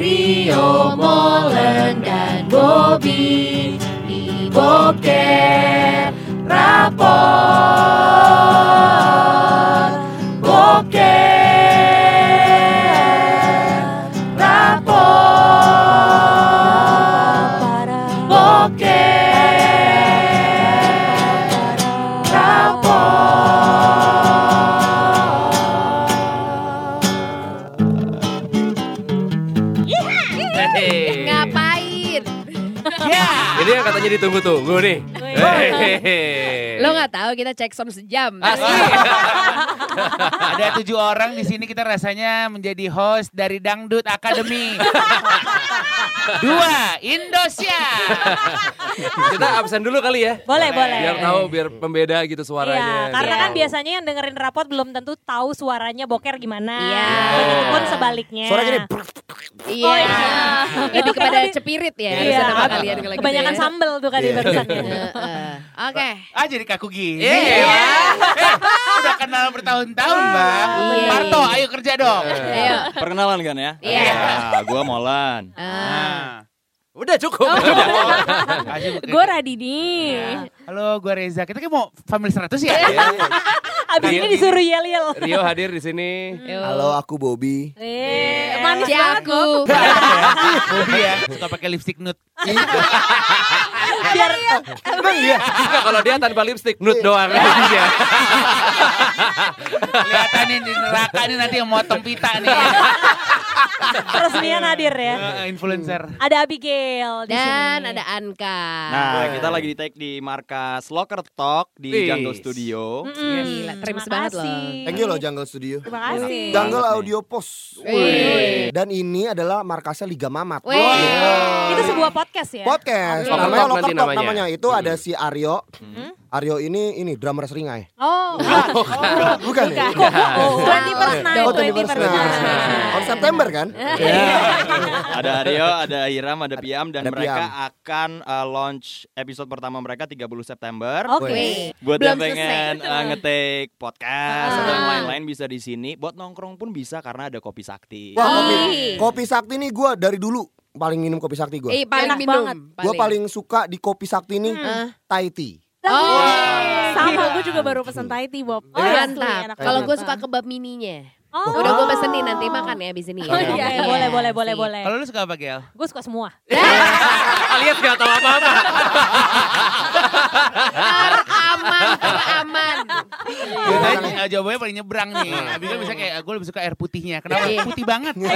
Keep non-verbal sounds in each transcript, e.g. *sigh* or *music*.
Rio Molen dan Bobby di Boker Rapor Boker Ini ditunggu-tunggu nih. Hehehe. Lo nggak tahu kita cek sound sejam. Asli. Ada tujuh orang di sini kita rasanya menjadi host dari Dangdut Academy. Dua, Indonesia. Kita absen dulu kali ya. Boleh, boleh. Biar tahu, biar pembeda gitu Iya, suaranya. karena Iya. kan biasanya yang dengerin rapot belum tentu tahu suaranya boker gimana. Iya. Begitupun sebaliknya. Suara gini. Iya. Oh, iya. Lebih kepada cepirit ya. Iya. Bisa nama kalian kalau gitu Kebanyakan ya. sambel tuh kan di Iya. barusan. Heeh. Oke. Ah jadi kaku gini. Iya. Eh, udah kenal bertahun-tahun bang. Iya. Parto, ayo kerja dong. Ayo. Perkenalan kan ya? Iya. Ya, gua Molan. Ah. Ah. Udah cukup. Ayo, oke. Gue Radini. Ya. Halo, gue Reza. Kita kayak mau family 100 ya? Abis ini disuruh yel-yel. Rio hadir di sini. Yuk. Halo, aku Bobby. Eh, manis Si banget aku. Bobby ya, suka pakai lipstick nude. Biar Emang iya? Kalau dia tanpa lipstick, nude doang. Iya. Kelihatan nih di neraka nih nanti yang motong pita nih. *laughs* peresmian hadir ya. Eh, influencer. Ada Abigail di Dan sini. ada Anka. Nah, kita lagi di take di markas Locker Talk di Wih. Jungle Studio. Mm-mm. Gila, Terima tremes banget loh. kasih. Thank you loh Jungle Studio. Terima kasih. Jungle. Audio Post. Wih. Dan ini adalah markasnya Liga Mamat. Wih. Itu sebuah podcast ya? Podcast. Locker namanya Talk Locker nanti Talk namanya. namanya. Itu ada si Aryo. Hmm. Aryo ini ini drummer seringai. Oh, Bukan ya? Oh, Twenty first night, Oh, twenty 21st first night. night. On September kan? Ada Aryo, ada Hiram, ada Piam dan Ada mereka Piam. akan uh, launch episode pertama mereka 30 September. Oke. Buat Belum yang pengen selesai. uh, nge-take podcast Ah. atau yang lain-lain bisa di sini. Buat nongkrong pun bisa karena ada kopi sakti. Wah, kopi, kopi sakti nih gue dari dulu paling minum kopi sakti gue. Eh, paling Enak minum. banget. Gue paling suka di kopi sakti nih Ah. Thai tea. Oh. Sama, gue juga baru pesen Thai tea, Bob. Oh, iya, Mantap. Kalau gue suka kebab mininya. Oh. Udah gue pesenin nanti makan ya abis ini. Oh, iya, iya. boleh, boleh, boleh, Sip. boleh. Kalau lu suka apa, Gel? Gue suka semua. *laughs* Alias gak tahu apa-apa. aman, aman. Biasanya eh, jawabannya paling nyebrang nih. Abis bisa kayak gue lebih suka air putihnya. Kenapa? Iya. Putih banget. *laughs*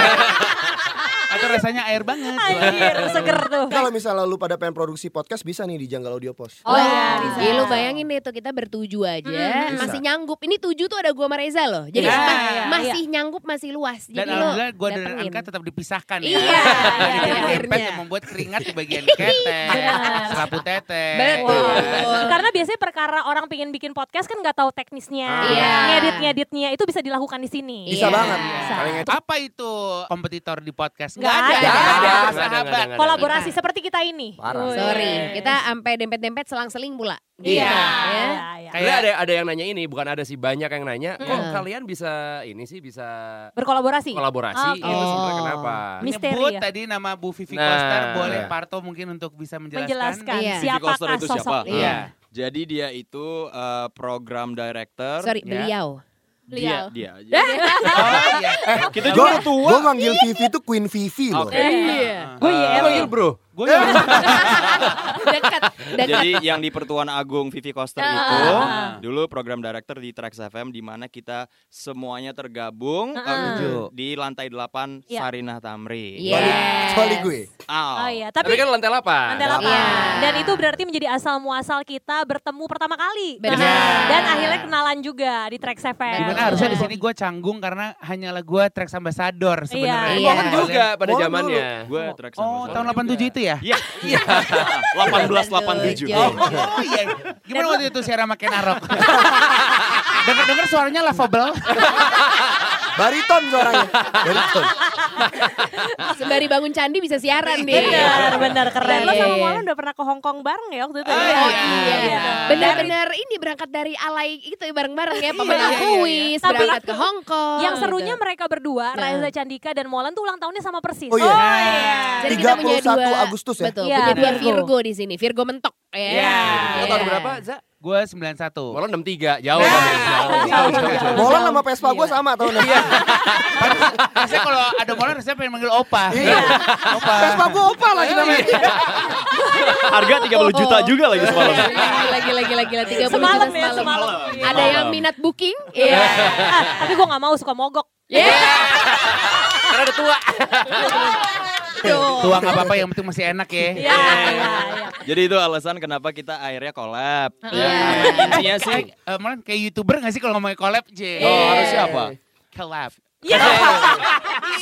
Atau rasanya air banget. Anjir, seger tuh. Kalau misalnya lu pada pengen produksi podcast bisa nih di Jungle Audio Post. Oh iya, bisa. bisa. lu bayangin deh tuh kita bertuju aja Hmm, masih nyanggup. Ini tujuh tuh ada gua sama Reza loh. Jadi Iya, ma- iya, masih nyanggup masih luas. Dan Jadi lo alhamdulillah gue dan datengin. Anka tetap dipisahkan ya. Iya, Jadi iya, akhirnya. dempet yang membuat keringat di bagian ketek, serapu tete. Betul. *laughs* Karena biasanya perkara orang pengen bikin podcast kan nggak tahu teknisnya, Iya. ngedit-ngeditnya itu bisa dilakukan di sini. Bisa banget. Apa itu kompetitor di podcast? Nggak ada. Nggak ada, Sahabat. Kolaborasi seperti kita ini. Parah. Sorry, kita sampai dempet-dempet selang-seling pula. Iya. Ya. iya, iya. Kayak ada ada yang nanya ini, bukan ada sih banyak yang nanya. Kok Mm. kalian bisa ini sih bisa Berkolaborasi. kolaborasi? Oke. Itu sebenarnya Oh. kenapa? Misteri Menyebut ya. tadi nama Bu Vivi Nah. Koster, boleh Iya. Parto mungkin untuk bisa menjelaskan. Menjelaskan Iya. Vivi siapakah Koster itu siapa? Iya. Jadi dia itu uh, program director. Sorry, Ya. beliau. Dia, dia aja. *laughs* Oh iya. Kita Gue juga tua. gue manggil Vivi tuh Queen Vivi loh. Oke. Iya. Gue Lu YR. manggil bro. Gue yang *laughs* Dekat, dekat. Jadi yang di Pertuan Agung Vivi Koster Ah. itu Ah. dulu program director di Trax FM di mana kita semuanya tergabung Ah. eh, di lantai 8 Iya. Sarinah Tamri. Iya. Kecuali gue. Oh iya, Tapi, tapi kan lantai 8. Lantai delapan. Iya. Dan itu berarti menjadi asal muasal kita bertemu pertama kali. Benar. Nah, Dan akhirnya kenalan juga di Trax FM. Gimana harusnya di sini gue canggung karena hanyalah gue tracks ambassador sebenarnya. Iya. Kan juga pada zamannya. Gue Trax Oh, Ambassador tahun 87 itu ya? Iya. Iya. *laughs* 1887. Iya. Oh iya. Gimana waktu itu siaran sama Kenarok? *laughs* Dengar-dengar suaranya lovable. *laughs* Bariton suaranya. Bariton. Sembari bangun candi bisa siaran nih. Benar, benar keren. Lo Iya, sama iya. Molan udah pernah ke Hong Kong bareng ya waktu itu? Oh, ya? Oh iya. iya, benar-benar ini berangkat dari alay itu bareng-bareng ya pemenang Iya, iya, iya. kuis, Tapi berangkat ke Hong Kong. Yang serunya gitu. mereka berdua, Nah. Reza Candika dan Molan tuh ulang tahunnya sama persis. Oh iya. Jadi kita punya 31 dua Agustus ya? Betul, Iya, punya dua Virgo. Virgo di sini. Virgo mentok ya. Iya. Lo tahun berapa, Za? Gue 91. Malah 63, jauh kan? Jauh, jauh, jauh, jauh. Molan sama Vespa gue sama tahunnya. Rasanya *laughs* kalau ada molar rasanya pengen manggil opa. Iya. Opa. Vespa gue opa lagi namanya. Harga 30 juta juga lagi semalam. Gila, gila, gila, gila. 30 Semalam juta ya, semalam. Ada yang minat booking? Iya. Ah, tapi gue gak mau suka mogok. Yeah. Karena udah tua. Tua nggak apa-apa yang penting masih enak ya. Iya, iya, iya. Jadi itu alasan kenapa kita akhirnya collab. Iya. Ya, intinya sih Eh, malah kayak youtuber gak sih kalau ngomongin collab, J? Oh, harusnya apa? Collab.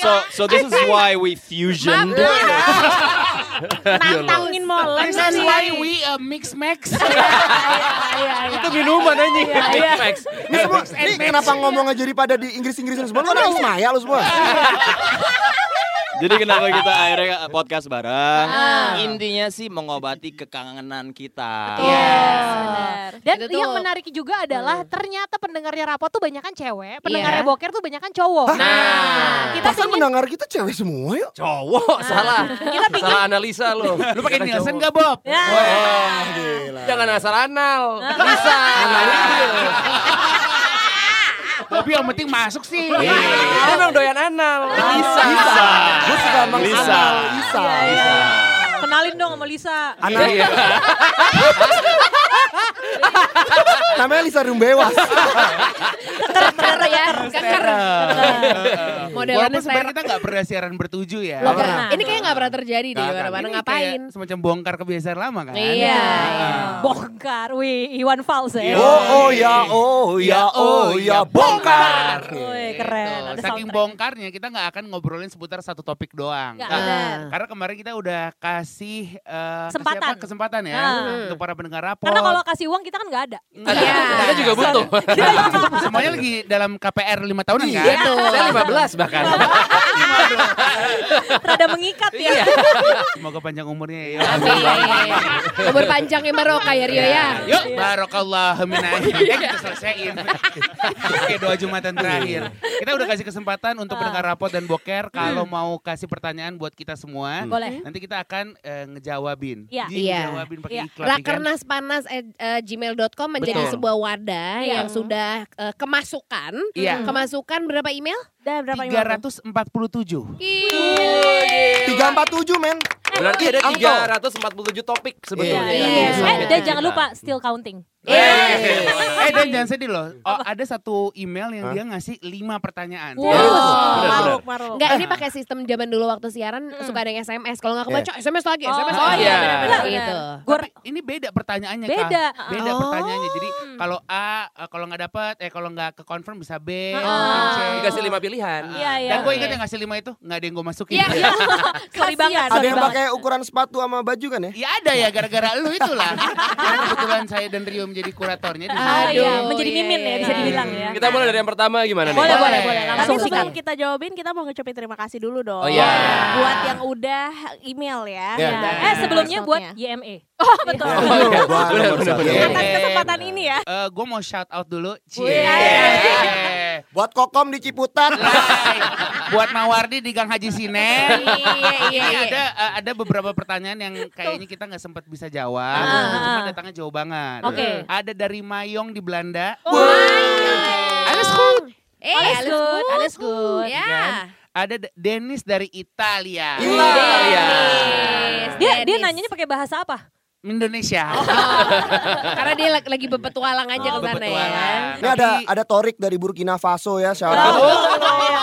So so this is why we fusion. *laughs* Nantangin Molan. This is why we uh, mix max. *laughs* Itu minuman anjing. Max. Ini semua, ini kenapa ngomongnya jadi pada di Inggris-Inggrisin semua? Lu orang Ismaya lu semua. *laughs* Jadi kenapa kita akhirnya podcast bareng? Intinya sih mengobati kekangenan kita. Yes, benar. Dan Itu tuh- yang menarik juga adalah ternyata pendengarnya Rapot tuh banyak kan cewek, pendengarnya Iya. Boker tuh banyak kan cowok. Nah, kita Bahkan pingin mendengar kita cewek semua yuk. Cowok, salah. kita pingin Salah analisa lo. Lu pakai Nielsen gak, Bob? Ya. Wah, gila. Jangan asal anal. Bisa. *laughs* Tapi yang penting masuk sih. Dia memang doyan anal. Bisa. Bisa. Gue suka Lisa. menganal Lisa. Iya. Kenalin dong sama Lisa. Anak. *laughs* Namanya Lisa Rumbewas. keker ya, keker. Modelannya Walaupun sebenarnya kita gak pernah siaran bertuju ya. Loh, pernah. Ini kayaknya gak pernah terjadi Nggak, mana-mana ngapain. kayak Semacam bongkar kebiasaan lama kan. Iya. Bongkar, wih Iwan Fals ya. Oh, oh ya, oh ya, oh ya, bongkar. Keren. Gitu. Ada Saking soundtrack. bongkarnya kita nggak akan ngobrolin seputar satu topik doang. Nggak Ah. ada. Karena kemarin kita udah kasih eh, kasih Kesempatan. apa? kesempatan ya Ah. untuk para pendengar rapor. Karena kalau kasih uang kita kan nggak ada. Iya. Kita juga butuh. semuanya lagi dalam KPR lima tahunan kan? Iya. Saya 15 bahkan. *laughs* Rada mengikat ya. Semoga panjang umurnya ya. Amin. Umur panjang ya Maroka ya Rio ya. Yuk, barokallah minahi. Ya kita selesaiin. Oke, doa Jumatan terakhir. Kita udah kasih kesempatan untuk pendengar rapot dan boker kalau mau kasih pertanyaan buat kita semua. Boleh. Nanti kita akan eh, ngejawabin. Iya. Iya. ngejawabin pakai Iya. iklan. kan. Rakernas panas eh, eh, gmail.com menjadi Betul. sebuah wadah Iya. yang sudah eh, kemasukan. Iya. Kemasukan berapa email? Dan berapa email? 347. Tiga empat tujuh men. Berarti ada Angko. 347 topik sebetulnya. Iya. yang Eh, diusulkan dan kita. jangan lupa still counting. Eh, eh dan jangan sedih loh. Oh, ada satu email yang dia ngasih lima pertanyaan. Wow. Maruk, maruk. Enggak, ini pakai sistem zaman dulu waktu siaran suka ada yang SMS. Kalau nggak kebaca, SMS lagi, Oh, SMS oh, lagi. iya, gitu. Gue Tapi ini beda pertanyaannya Kak. Beda. Beda Oh. pertanyaannya. Jadi kalau A, eh, kalau nggak dapat, eh kalau nggak ke confirm bisa B, Ah. C. Dikasih 5 pilihan. Iya, iya. Dan gue ingat yang ngasih lima itu nggak ada yang gue masukin. Iya, iya. *laughs* Sorry banget. Ada sorry yang banget. pakai ukuran sepatu sama baju kan ya? Ya ada ya gara-gara lu itulah. Karena kebetulan saya dan Rio menjadi kuratornya di sini. iya, Aduh, menjadi iya, mimin ya iya. bisa dibilang ya. Kita mulai dari yang pertama gimana nih? Boleh, boleh, Boleh. boleh. Tapi Langsung sebelum kita jawabin, kita mau ngucapin terima kasih dulu dong. Oh, iya. Buat yang udah email ya. Iya. Ya. Eh sebelumnya buat. YME. Oh betul. Oh, iya. Atas kesempatan ini ya. Eh, gue mau shout out dulu. Cie. Buat kokom di Ciputat. Buat Mawardi di Gang Haji Sinen. Iya, iya, iya. ada eh, ada beberapa pertanyaan yang kayaknya kita nggak sempat bisa jawab. Ah. Cuma datangnya jauh banget. Oke. Ada dari Mayong di Belanda. Alles goed. Eh, Alles good, alles good. Ya. Kan? Ada Dennis dari Italia. Italia. Dennis, Dia dia nanyanya pakai bahasa apa? Indonesia. *laughs* Karena dia lagi- berpetualang aja ke sana ya. Ini ada ada Torik dari Burkina Faso ya, shout Oh. out.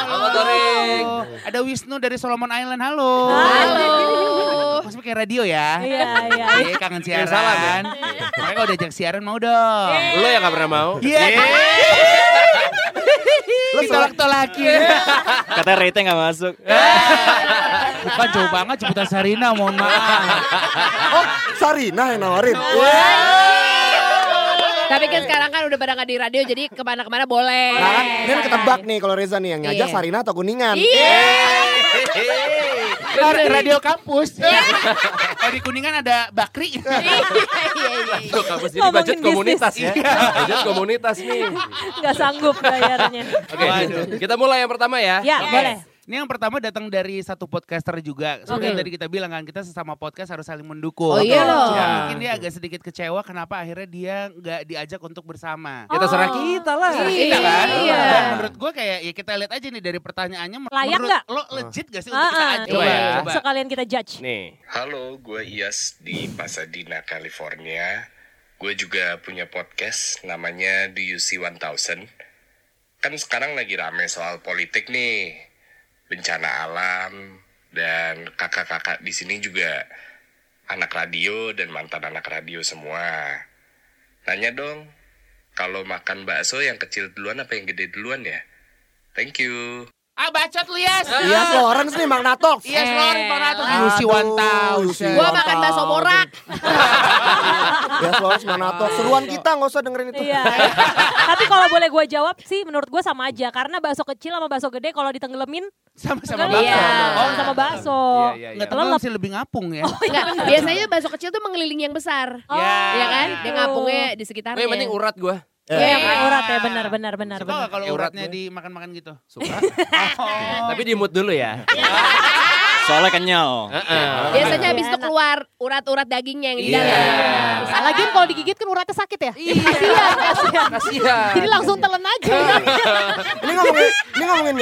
Halo, Torik. Halo. Ada Wisnu dari Solomon Island. Halo. Halo. Maksudnya kayak radio ya. Iya, iya. Iya kangen siaran. salam ya. Makanya kalau diajak siaran mau dong. Lo yang gak pernah mau? Iya. Ditolak-tolakin. *laughs* Kata rate nggak masuk. Bukan jauh banget Ciputat Sarina, mohon maaf. Oh, Sarina yang nawarin. Tapi kan sekarang kan udah pada nggak di radio jadi ke mana-kemana boleh. Nah kan, ini kan ketebak nih kalau Reza nih yang ngajak Iya. Sarina atau Kuningan. Iya. Ra- Radio kampus. *laughs* Oh, di Kuningan ada Bakri. Iya iya iya. Tuh, kampus jadi Ngomongin budget komunitas ya. Iya. Budget komunitas nih. Nggak sanggup bayarnya. Oke, kita mulai yang pertama ya. Ya, boleh. Ini yang pertama datang dari satu podcaster juga. Seperti yang tadi kita bilang kan, kita sesama podcast harus saling mendukung. Oh iya loh. Cuma Ya. mungkin dia agak sedikit kecewa kenapa akhirnya dia nggak diajak untuk bersama. Kita serah kita lah. Iya kan? Iya. Dan menurut gue kayak ya kita lihat aja nih dari pertanyaannya. Layak menurut nggak? Lo legit gak sih untuk kita ah. ajak? Coba ya. Coba. Sekalian kita judge. Nih. Halo, gue Iyas di Pasadena, California. Gue juga punya podcast namanya Do You See 1000. Kan sekarang lagi rame soal politik nih. Bencana alam dan kakak-kakak di sini juga anak radio dan mantan anak radio semua. Nanya dong, kalau makan bakso yang kecil duluan apa yang gede duluan ya? Thank you. Ah bacot lu Yas. Iya Florence nih Magnatox. Iya, Florin Panato. Aduh, Yusi Yusi 1000. Gua makan bakso morak. *laughs* Ya Florence Magnatox. Seruan kita nggak usah dengerin itu. Iya. *laughs* Tapi kalau boleh gue jawab sih menurut gue sama aja karena bakso kecil sama bakso gede kalau ditenggelamin Sama-sama bakso. iya, Oh, sama bakso. Iya, iya, iya. Masih lebih ngapung ya. Enggak, biasanya bakso kecil tuh mengelilingi yang besar. Oh, Ya. Iya kan? Dia ngapungnya di Oh, sekitarnya. yang penting urat gua. Iya, yang urat ya benar benar benar Suka benar. kalau Ya, urat uratnya gue. dimakan-makan gitu? Suka. *laughs* Oh. Tapi di mood dulu ya. Soalnya kenyal. Heeh. Biasanya habis itu keluar urat-urat dagingnya yang di Iya. dalam. Lagian kalau digigit kan uratnya sakit ya. Iya. Kasihan. Jadi langsung telan aja. Ini ngomongin, ini ngomongin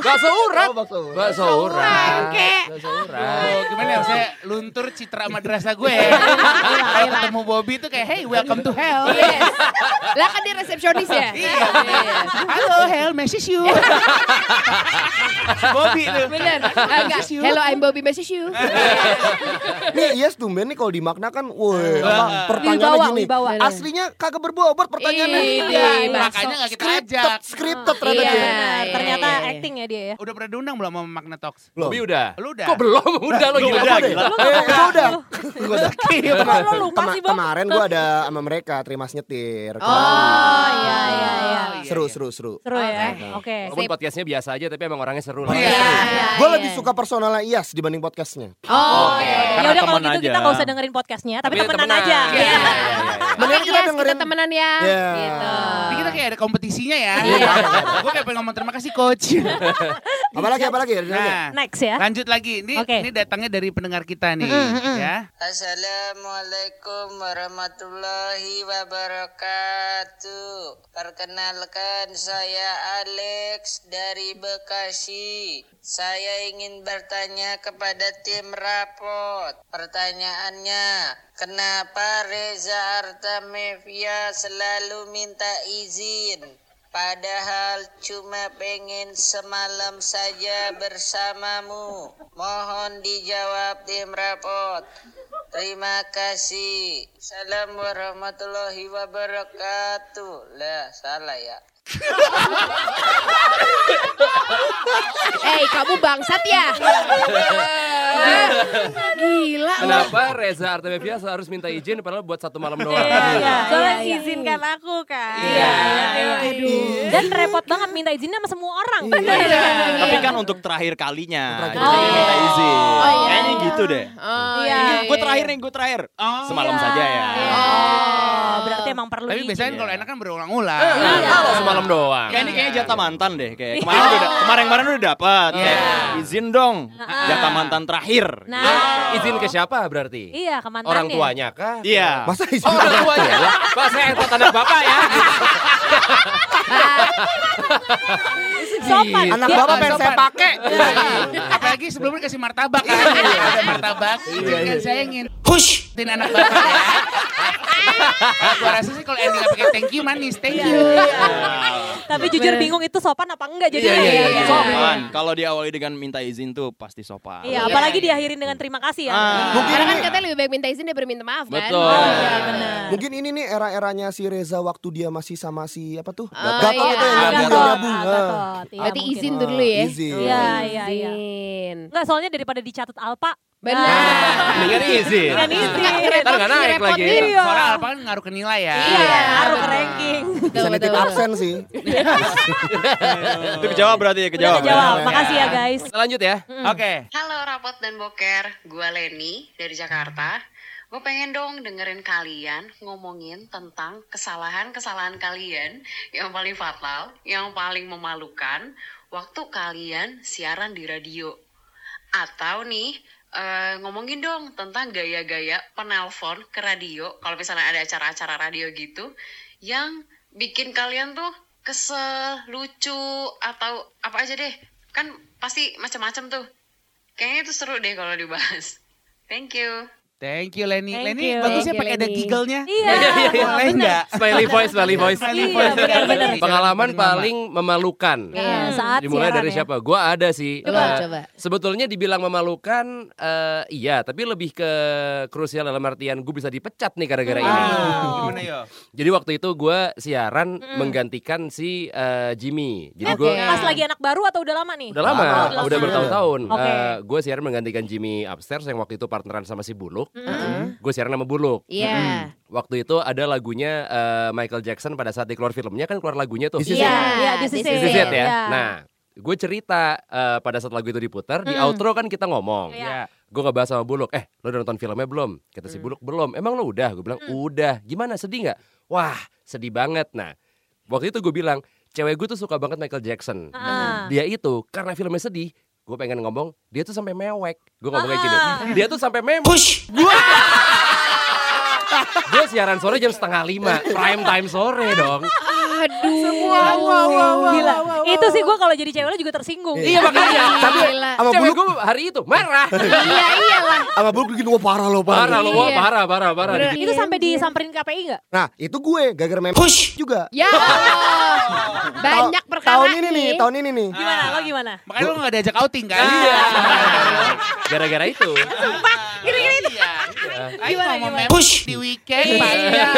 Bakso urat. Oh, bakso. Bakso urat. Bakso urat. Oh, gimana ya? Saya luntur citra madrasah gue. Kalau ketemu Bobby tuh kayak, hey welcome to hell. Yes. Lah kan dia resepsionis ya? Iya. Halo hell, message you. Bobby tuh. Bener. Enggak. Hello, I'm Bobby message you. Nih yes tumben nih kalau di makna kan, woi pertanyaannya gini. Aslinya kagak berbobot pertanyaannya. Iya. Makanya gak kita Scripted, ajak. scripted ternyata Iya. dia. Ternyata iya, iya. acting ya dia ya. Udah pernah diundang belum sama Magna Talks? Belum. Udah. Lu udah? Kok belum? Udah lo gila. gila. Eh, itu udah. Sih, Bob. kemarin gua ada sama mereka terima nyetir. Oh iya iya iya. Oh, iya, Seru iya. seru seru. Seru ya. Oke. Walaupun podcastnya biasa aja tapi emang orangnya seru lah. Iya. Iya, Gue iya. lebih suka personalnya Iyas dibanding podcastnya. Oh, oke. Ya udah kalau gitu kita aja. nggak usah dengerin podcastnya, tapi Tapi temenan temenan. aja. Mendingan kita yes, dengerin- kita temenan ya. Iya. Gitu. Kita kayak ada kompetisinya ya. Iya. Gue kayak pengen ngomong terima kasih coach. *laughs* Apalagi apalagi. Nah, Next ya. lanjut lagi. Ini Oke. ini datangnya dari pendengar kita nih, ya. Assalamualaikum warahmatullahi wabarakatuh. Perkenalkan saya Alex dari Bekasi. Saya ingin bertanya kepada tim rapot. Pertanyaannya, kenapa Reza Artamevia selalu minta izin? Padahal cuma pengen semalam saja bersamamu. Mohon dijawab tim rapot. Terima kasih. Salam warahmatullahi wabarakatuh. Lah, salah ya. Eh, kamu bangsat ya? *laughs* Gila. Kenapa Reza Artamevia harus minta izin padahal buat satu malam doang? Iya, iya, Soalnya iya, iya. izinkan aku kan. Iya, iya, iya. Dan repot banget minta izinnya sama semua orang. Tapi kan untuk terakhir kalinya. Jadi minta izin. Oh, iya. Kayaknya gitu deh. Oh, Iya. Gue terakhir nih, gue terakhir. Oh. Semalam Iya. saja ya. Oh, berarti emang perlu Tapi izin. biasanya kalau enak kan berulang-ulang. Iya. Kalau semalam doang. Kayak ini kayaknya jatah mantan deh. Kayak kemarin udah kemarin kemarin udah dapat. Iya. Izin dong. Jatah mantan terakhir. Nah, Izin ke siapa berarti? iya ke mantannya. Orang tuanya kah? Iya. Masa izin Oh, orang tuanya. Pak saya entot anak bapak ya. *laughs* Sopan. Anak bapak pengen saya pakai. Apalagi sebelumnya kasih martabak kan. Martabak. Izinkan saya ingin push tin anak bapak ya. Gua rasa sih kalau nggak pakai thank you manis, thank you. *laughs* Tapi jujur bingung itu sopan apa enggak jadi. Iya, iya, iya. Sopan. Kalau diawali dengan minta izin tuh pasti sopan. Iya, apalagi diakhirin dengan terima kasih ya. Ah. Mungkin Karena kan ini, katanya lebih baik minta izin daripada minta maaf kan? Betul. Oh, iya benar. mungkin ini nih era-eranya si Reza waktu dia masih sama si apa tuh? Oh, Gatot iya. itu yang nyabu, yang nyabu. ah, Ah. Gatot. Iya, Berarti izin dulu ya. Izin. Iya, iya, iya. Enggak, soalnya daripada dicatat Alpa, Benar. Mendingan izin. Kan izin. Ntar nggak naik repot lagi. Iya. Soalnya Alpa kan ngaruh ke nilai ya. Iya, ngaruh ke ranking. Bisa nitip absen sih. Itu kejawab berarti ya, kejawab. kejawab. Makasih ya guys. Lanjut ya. Oke. Halo Rapot dan Boker, gue Leni dari Jakarta. Gue pengen dong dengerin kalian ngomongin tentang kesalahan-kesalahan kalian yang paling fatal, yang paling memalukan waktu kalian siaran di radio. Atau nih, eh, ngomongin dong tentang gaya-gaya penelpon ke radio, kalau misalnya ada acara-acara radio gitu, yang bikin kalian tuh kesel, lucu, atau apa aja deh. Kan pasti macam-macam tuh. Kayaknya itu seru deh kalau dibahas. Thank you. Thank you Leni. Thank Leni you. bagusnya pakai ada giggle-nya. Iya. Boleh enggak? Smiley voice, smiley voice. Smiley Iya, voice. benar-benar. Pengalaman Paling lama. paling memalukan. Iya, saat Dimulai siaran dari ya. siapa? Gua ada sih. Coba, Eh, coba. Sebetulnya dibilang memalukan, eh, iya. Tapi lebih ke krusial dalam artian gue bisa dipecat nih gara-gara ini. Ah, gimana yo? Jadi waktu itu gue siaran menggantikan si eh, Jimmy. Jadi Oke. gue Pas lagi anak baru atau udah lama nih? udah lama, Oh, udah bertahun-tahun. Oke. gue siaran menggantikan Jimmy upstairs yang waktu itu partneran sama si Buluk. Gue siaran sama Buluk. Iya. Waktu itu ada lagunya eh, Michael Jackson pada saat keluar filmnya kan keluar lagunya tuh. Iya. Iya, this is this This is it. it ya. Iya. Nah, gue cerita eh, pada saat lagu itu diputar di outro kan kita ngomong. Iya. Gue ngebahas sama Buluk, eh lo udah nonton filmnya belum? Kata si Buluk, belum. Emang lo udah? Gue bilang, udah. Gimana, sedih nggak? Wah, sedih banget. Nah, waktu itu gue bilang, cewek gue tuh suka banget Michael Jackson. Ah. Dia itu, karena filmnya sedih, gue pengen ngomong, dia tuh sampai mewek. Gue ngomong kayak gini, Ah. dia tuh sampai mewek. Push! dia siaran sore jam setengah lima, prime time sore dong. Aduh. Gila. Itu sih gue kalau jadi cewek lo juga tersinggung. Iya makanya. Tapi Sama buluk, gue hari itu marah. *laughs* iya iyalah. sama buluk bikin wah parah loh Parah lo, wah, Iya. parah, parah, parah. Bener. Itu sampai disamperin KPI nggak? Nah itu gue gara-gara mem push juga. Ya. *laughs* Banyak perkara Tahun ini nih, tahun ini nih. Gimana? Lo gimana? Makanya lu gak diajak outing kan? Iya. Gara-gara itu. Gini-gini itu. Iya. Ayo Gimana, ngomong push! di weekend. Panjang.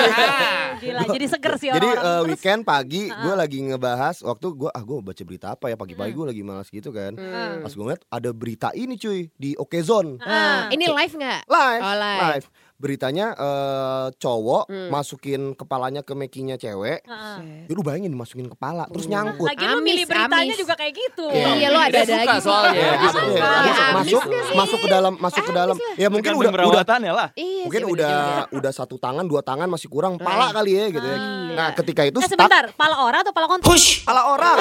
Gila, jadi seger sih Jadi Terus, weekend pagi gue lagi ngebahas waktu gue ah gue baca berita apa ya? Pagi-pagi gue lagi malas gitu kan. Pas gue ngeliat ada berita ini cuy di Okezone. Ah, ini live nggak? live, Oh, live. Beritanya eh, cowok Hmm. masukin kepalanya ke mekinya cewek. Heeh. Ya lu bayangin dimasukin kepala terus nyangkut. Lagi Amis, milih beritanya amis. juga kayak gitu. Iya lo ada Dia ada suka lagi. soalnya. Iya, gitu. masuk, iya, Ya, masuk, masuk, ke dalam, masuk ke dalam. Ya mungkin udah, udah, perawatannya lah. Iya mungkin udah, juga. udah satu tangan, dua tangan masih kurang, pala kali ya gitu ya. Nah, ketika itu Eh stuck, sebentar, pala orang atau pala konten? push, pala orang,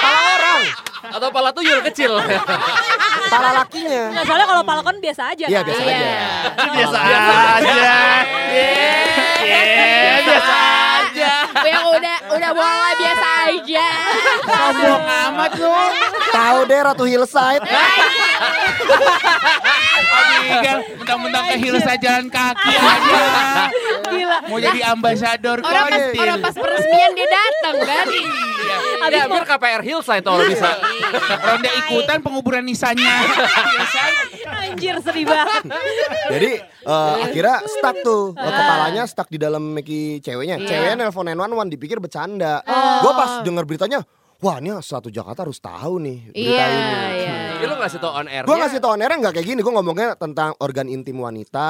pala orang, Atau pala tuyul kecil. *laughs* pala lakinya. Nggak, soalnya kalau pala kon biasa aja Iya kan? biasa Iya. aja. Biasa aja. Iya, biasa aja. Yang udah udah bola biasa aja. Sombong amat lu. Tahu deh Ratu Hillside. Abigail, mentang-mentang ke Hillside jalan kaki aja. Gila. Mau jadi ambasador Orang pas, orang pas peresmian dia datang kan. Iya. Ya biar KPR Hillside kalau bisa. Ronde ikutan penguburan nisanya. Hillside. Anjir sedih banget. Jadi eh, akhirnya stuck tuh kepalanya stuck di dalam meki ceweknya. Ceweknya nelpon 911 dipikir bercanda. Gue pas denger beritanya, wah ini satu Jakarta harus tahu nih berita Iya, ini. iya. Ya lu ngasih tau on air. Gue ngasih tau on air nggak kayak gini, gue ngomongnya tentang organ intim wanita.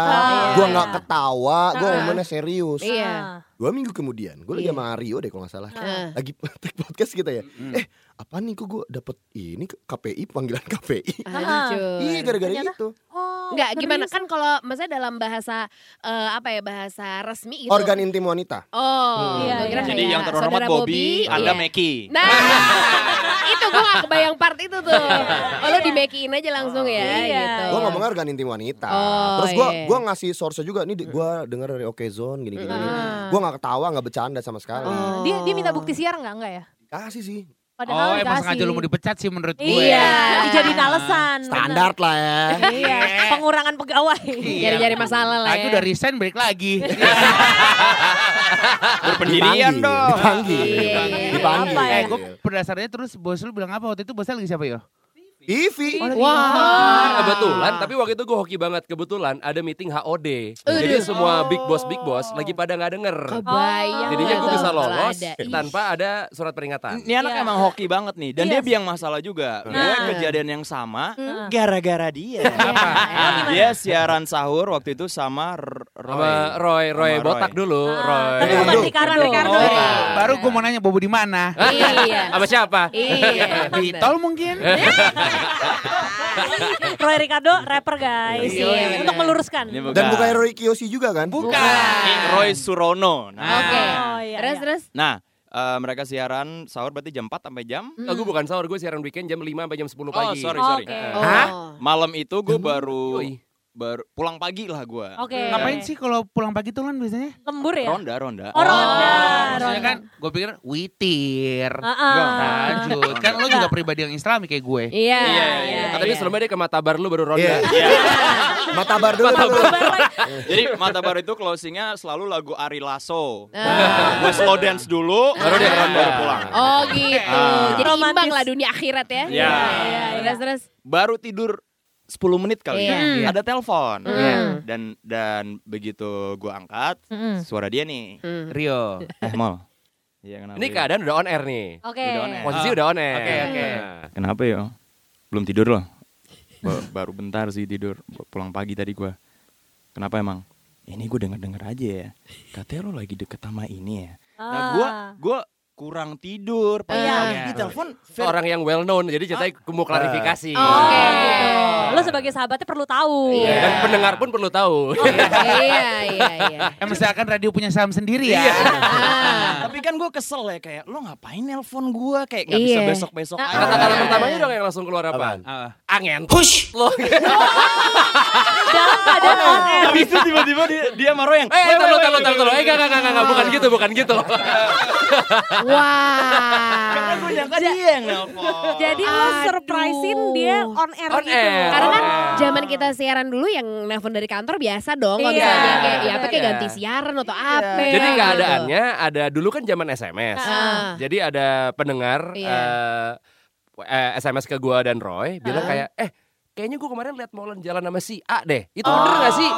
Gue nggak ketawa, gue ngomongnya serius. Iya. Dua minggu kemudian, gue lagi sama Rio deh kalau nggak salah. Lagi *laughs* take podcast kita ya. Eh, apa nih kok gue dapet ini KPI panggilan KPI? Hancur. *laughs* Iya gara-gara Ternyata- itu. Oh, Enggak, gimana kan kalau maksudnya dalam bahasa eh, apa ya bahasa resmi gitu. Organ intim wanita. Oh, Iya, gua kira iya. Jadi kayak yang terhormat saudara Bobby, Anda iya. Meki. Nah, *laughs* itu gue gak kebayang part itu tuh. Oh, lo dimekiin aja langsung ya Iya. gitu. Gue ngomongnya organ intim wanita. Oh, Terus gue iya. gua ngasih source juga nih gue denger dari Okezone gini gini. Hmm. Gue nggak ketawa nggak bercanda sama sekali. Oh. Dia dia minta bukti siar nggak enggak ya? Kasih sih. Oh, Padahal emang dikasih. sengaja lu mau dipecat sih menurut gue. Iya, dijadiin alasan. Standar lah ya. Iya, pengurangan pegawai. Nyari-nyari masalah lah ya. udah resign balik lagi. *laughs* Berpendirian dong. Dipanggil. Iya, iya. Dipanggil. Apa ya? eh, gue berdasarnya terus bos lu bilang apa waktu itu bosnya lagi siapa yo? Ivi. Wah. Kebetulan, tapi waktu itu gue hoki banget. Kebetulan ada meeting HOD. Jadi Aduh. semua big boss big boss lagi pada nggak denger. Kebayang. Jadinya gue bisa lolos ada. Tanpa ada surat peringatan. Ini anak Iya. emang hoki banget nih dan dia biang masalah juga. Gue Nah. kejadian yang sama Hmm. gara-gara dia. *laughs* dia siaran sahur waktu itu sama Roy. Sama Roy, Roy Sama botak dulu, Roy. Tapi bukan Ricardo. Ricardo. Oh, baru gue mau nanya Bobo di mana? Iya. Sama siapa? Iya. Di bener. tol mungkin? *laughs* *laughs* Roy Ricardo rapper guys. Iya, Untuk meluruskan. Bukan. Dan bukan Roy Kiyoshi juga kan? Bukan. Ini Roy Surono. Nah, Oke. Oh, iya, Terus iya. terus. nah eh, mereka siaran sahur berarti jam 4 sampai jam Oh, gue bukan sahur, gue siaran weekend jam 5 sampai jam 10 Oh, pagi. sorry, Oh, sorry. oke. Eh, Oh. Malam itu gue baru Yoi. Baru pulang pagi lah gue. Oke. Ngapain sih kalau pulang pagi tuh kan biasanya? Lembur ya? Ronda, ronda. Oh, ronda. Maksudnya ronda. kan gue pikir witir. Ah-ah. Lanjut. Kan lo juga pribadi yang islami kayak gue. Iya. Iya, iya. Katanya sebelumnya dia ke Matabar lu baru ronda. Iya. Iya. *laughs* Matabar dulu. Jadi mata baru itu closingnya selalu lagu Ari Lasso. Ah. gue slow dance dulu, baru dia ronda baru pulang. Oh gitu. Ah. Jadi Romantis. imbang lah dunia akhirat ya. Iya. Terus terus. Baru tidur 10 menit kali Iya. ya. Ada telepon. Hmm. Dan dan begitu gue angkat, Mm-mm. suara dia nih. Hmm. Rio. Eh, Mol. Iya kenapa? Ini ya? keadaan udah on air nih. Oke. Udah on air. Posisi Oh. udah on air. Oke, oke. Nah. Kenapa ya? Belum tidur loh. Ba- baru bentar sih tidur. Pulang pagi tadi gua. Kenapa emang? Ini gue denger-denger aja ya. Katanya lo lagi deket sama ini ya. Nah Ah. gua gua kurang tidur. Iya. Pagi-pagi di telepon. Orang yang well known, jadi ceritanya mau klarifikasi. Oh, Oke gitu. Lo sebagai sahabatnya perlu tahu. Iya. Dan pendengar pun perlu tahu. Iya iya iya. *laughs* Eh misalkan radio punya saham sendiri ya. Ah. Tapi kan gue kesel ya kayak lo ngapain nelpon gua kayak nggak bisa Iya. besok-besok Ah. Kata-kata pertamanya dong yang langsung keluar apaan? Ah. Angin. Push. Lo. *laughs* Dalam keadaan on air. Habis itu tiba-tiba dia, dia Roy yang Eh, taruh, taruh, taruh, taruh. Eh, enggak, enggak, enggak, enggak, bukan gitu, bukan gitu. *laughs* Karena Wah. gue nyangka dia yang nelpon. Jadi lo surprisein dia on air On gitu. air. Karena kan Oh. zaman kita siaran dulu yang nelpon dari kantor biasa dong. Kalau Iya. misalnya kayak ya apa kayak Iya. ganti siaran atau apa. Jadi gitu. keadaannya ada dulu kan zaman SMS. Ah. Jadi ada pendengar Iya. eh, eh, SMS ke gua dan Roy bilang Ah. kayak eh kayaknya gua kemarin lihat Molen jalan sama si A deh. Itu bener gak sih?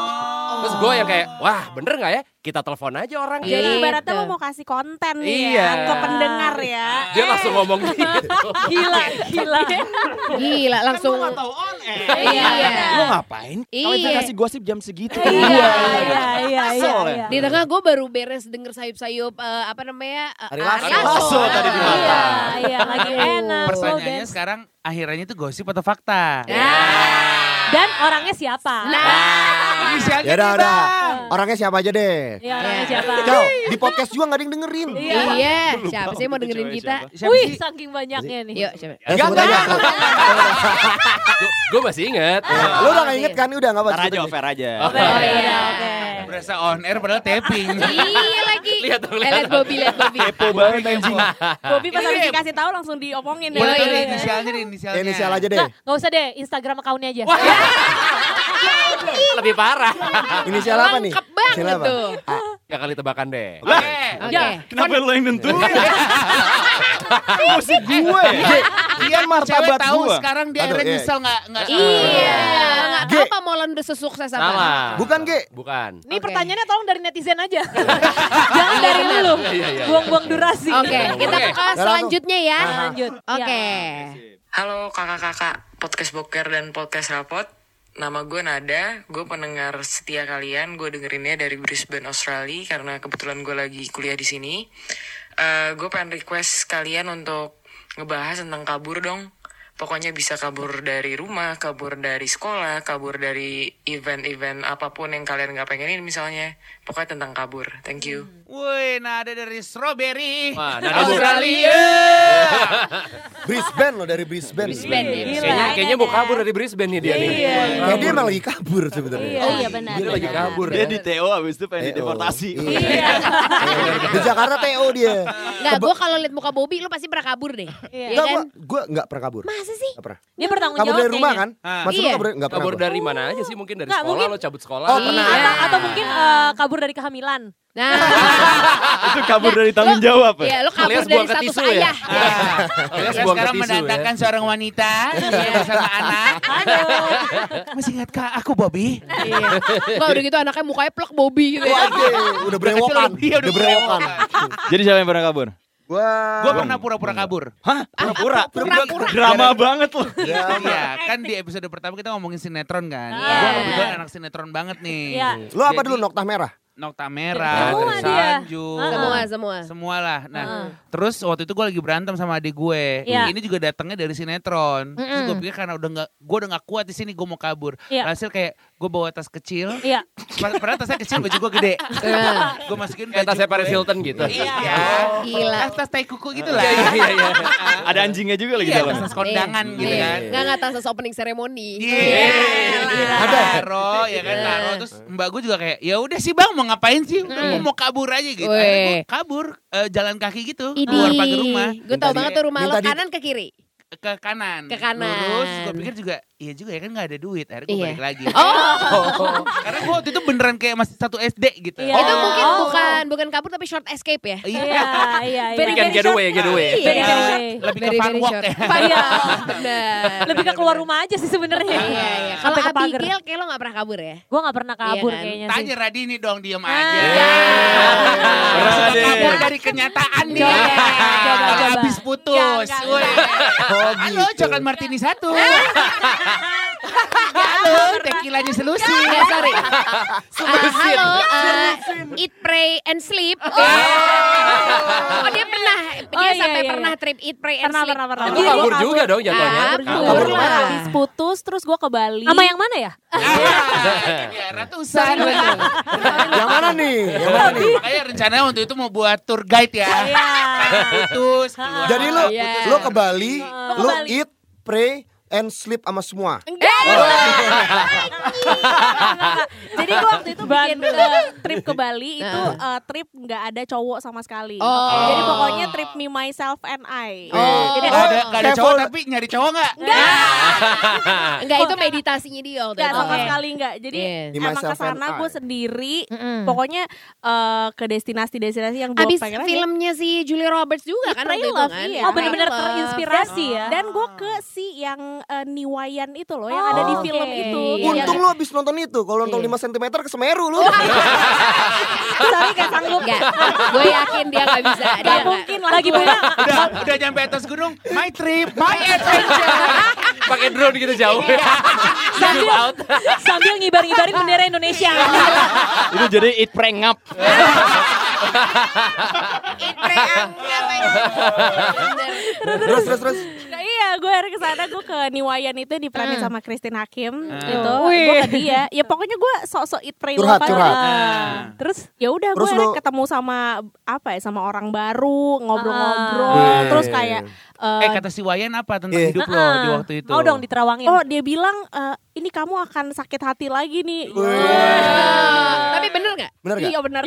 Terus gue yang kayak wah bener gak ya? Kita telepon aja orang. Iya. Jadi ibaratnya Gitu. lo mau kasih konten nih Iya. ya ke pendengar ya. Dia langsung ngomong gitu. Gila, gila. Gila langsung. Kan gua nggak tahu on air. Iya. Lo ngapain? Kalau Iya. kasih gosip jam segitu. Iya, iya, iya, iya, Kesel ya? iya. Di tengah gue baru beres denger sayup-sayup eh, apa namanya eh, Ari Lasso. Lasso tadi di mata. Iya, iya, lagi enak. Pertanyaannya sekarang akhirnya itu gosip atau fakta? Dan orangnya siapa? Nah, Inisialnya Ya udah, udah. Orangnya siapa aja deh. Iya, orangnya Iya. siapa? Ciao, di podcast juga gak ada yang dengerin. Iya. iya, siapa sih yang mau dengerin kita? Siapa Wih, saking banyaknya nih. Yuk, siapa? Eh, sebut aja. *laughs* Gue masih inget. Lu udah gak inget kan? Udah gak apa Ntar aja over aja. Oke, iya, oke. Berasa on air padahal tapping. *laughs* Iya lagi. Lihat dong, Eh, lihat. lihat Bobby, lihat Bobby. Kepo banget anjing. Bobby pas habis dikasih tahu langsung diomongin ya. Boleh Iya, tuh iya. inisialnya inisialnya. Inisial aja deh. Nggak, nggak usah deh, Instagram account-nya aja. *laughs* Lebih parah. *laughs* Inisial apa nih? Lengkap banget Inisial apa? tuh. Ya kali tebakan deh. Oke. Oke. Ya. Kenapa lo yang nentuin? *laughs* Musik gue. Dia Cewek martabat tahu gue. sekarang dia Aduh, akhirnya iya. nyesel nggak nggak Iya, nggak tahu apa Molen udah sesukses apa. Salah. Bukan, Ge. Bukan. Ini Oke. pertanyaannya tolong dari netizen aja. *laughs* Jangan dari lu. Iya, iya. Buang-buang durasi. Oke, kita Oke. ke selanjutnya ya. Lanjut. Oke. Halo kakak-kakak podcast boker dan podcast rapot. Nama gue Nada, gue pendengar setia kalian. Gue dengerinnya dari Brisbane, Australia karena kebetulan gue lagi kuliah di sini. Eh, gue pengen request kalian untuk ngebahas tentang kabur dong. Pokoknya bisa kabur dari rumah, kabur dari sekolah, kabur dari event-event apa pun yang kalian nggak pengenin misalnya. Pokoknya tentang kabur. Thank you. Woi, nada dari strawberry. Wah, nada Australia. *laughs* Brisbane lo dari Brisbane. Brisbane ya. Gila. Kayaknya, kayaknya mau kabur dari Brisbane nih dia nih. Iya. Kayak dia emang lagi kabur sebenarnya. Iya, iya benar. Dia lagi kabur. Dia ya. di TO abis itu pengen TO. dideportasi. Iya. Di Jakarta TO dia. Enggak, gue kalau liat muka Bobby lu pasti pernah kabur deh. Iya Enggak, kan? gua, gua enggak pernah kabur. Masa Masa sih? Gak pernah. Dia bertanggung Kabur jawab dari rumah kan? Ah. Maksud lu Iya. kabur nggak pernah? Kabur dari mana aja sih? Mungkin dari Nggak, sekolah mungkin- lo cabut sekolah. Oh, Iya. pernah. Atau, atau mungkin eh, kabur dari kehamilan. Nah, *laughs* Itu kabur dari tanggung jawab ya? ya lo kabur Alias dari status tisu ya? ayah. Alias Kita buang ke sekarang ya. mendatangkan seorang wanita bersama anak. Masih ingat kak aku Bobby? Iya. Enggak udah gitu anaknya mukanya plek Bobby gitu ya. Udah berewokan. Iya, udah Udah berewokan. Jadi siapa yang pernah kabur? Gua Gue pernah pura-pura kabur. Hah? Pura-pura? Pura-pura. Drama banget loh. Iya, kan di episode pertama kita ngomongin sinetron kan. Iya. Gue kebetulan anak sinetron banget nih. Iya. Lu apa Jadi, dulu Nokta Merah? Nokta Merah, Semua terus dia. Sanjung. Semua semua. Semua lah. Nah, Heeh. terus waktu itu gue lagi berantem sama adik gue. Iya. Ini juga datangnya dari sinetron. Terus gue pikir karena udah nggak, gue udah nggak kuat di sini, gue mau kabur. Iya. Hasil kayak gue bawa tas kecil. Iya. Pa- Padahal tasnya kecil, baju gue gede. *laughs* Nah, gue masukin Kayak tasnya. Paris Hilton gitu. Iya. Gila. Tas tas tai kuku gitu lah. Iya, iya, iya. *laughs* Ada anjingnya juga lagi Iya, dalam. tas kondangan Iya. gitu Iya. kan. Nggak nggak tas opening ceremony. Iya, Ada. Taro, ya kan Iya. taro. Terus mbak gue juga kayak, ya udah sih bang, mau ngapain sih? Udah Mm. gue mau kabur aja gitu. Akhirnya gue kabur eh, jalan kaki gitu, Idi. keluar pagar rumah. Gue tau banget tuh rumah lo kanan ke kiri. ke kanan. Ke kanan. Lurus, gue pikir juga, iya juga ya kan gak ada duit. Akhirnya gue Iya. balik lagi. *laughs* Oh, *laughs* Karena gue waktu itu beneran kayak masih satu SD gitu. Iya. itu mungkin Oh. bukan bukan kabur tapi short escape ya. Iya. Iya, iya, iya. Very, very getaway, short. getaway. Iya. Very, very short. Lebih ke Very, fun very walk short. ya. Iya. Benar. Lebih ke keluar rumah aja sih sebenarnya. Iya, iya. Kalau ke. Abigail kayak lo gak pernah kabur ya? Gue gak pernah kabur Iya kan? kayaknya sih. Tanya Radini dong, diem Ah. aja. Deh. kabur dari kenyataan nih. Kalau habis putus. Oh Halo, gitu. coklat martini satu. *laughs* Halo, tequilanya selusi. Ya sorry. Ah, halo, uh, eat, pray, and sleep. Oh dia pernah, dia Oh, iya, sampai iya, pernah iya. trip eat, pray, and Pernah, sleep. pernah, pernah. Itu kabur juga dong jatuhnya. Kabur lah. ke mana? Habis putus terus gue ke Bali. Sama yang mana ya? Ah, *laughs* ya, ratusan. Yang mana nih? Yang mana nih? Makanya rencananya waktu itu mau buat tour guide ya. Iya. Putus. Jadi lu Iya. lu ke Bali, lu eat, pray, and sleep sama semua. Enggak. *laughs* Jadi gue waktu itu bikin eh, trip ke Bali itu eh, trip nggak ada cowok sama sekali. Oh. Jadi pokoknya trip me myself and I. Oh. Jadi Gak ada, gak ada cowok tapi nyari cowok gak? Enggak *laughs* itu meditasinya dia waktu Enggak itu. sama sekali enggak. Jadi Iya. Be emang ke sana gue I. sendiri. Mm-mm. Pokoknya eh, ke destinasi-destinasi yang gue Abis pengen aja. filmnya si Julia Roberts juga kan waktu itu kan. iya. Oh Love. terinspirasi ya. Dan gue ke si yang eh, Niwayan itu loh, yang ada di Oh, film itu. Iya. Yang- Untung lu abis nonton itu. Kalau nonton Iya. 5 cm ke Semeru lu. *laughs* Sorry gak sanggup. Enggak, gue yakin dia gak bisa. Dia Gak nggak. mungkin lah Lagi pula Udah, udah nyampe atas gunung, my trip, my adventure. *laughs* Pakai drone gitu jauh. sambil, *laughs* sambil ngibar-ngibarin bendera Indonesia. Itu jadi pray, and- apa itu? Bener. Terus terus terus. Gue hari ke sana gue ke Niwayan itu diperanin sama Christine Hakim itu. Wih. Gue ke dia. Ya pokoknya gue sok-sok eat pray Curhat, love aja. curhat. Ah. Terus ya udah gue akhirnya lu- ketemu sama apa ya sama orang baru, ngobrol-ngobrol, Ah. terus kayak eh, Eh kata si Wayan apa tentang Iya. hidup lo di waktu itu? Mau dong diterawangin. Oh dia bilang eh, ini kamu akan sakit hati lagi nih. Tapi bener gak? Bener gak? Iya bener.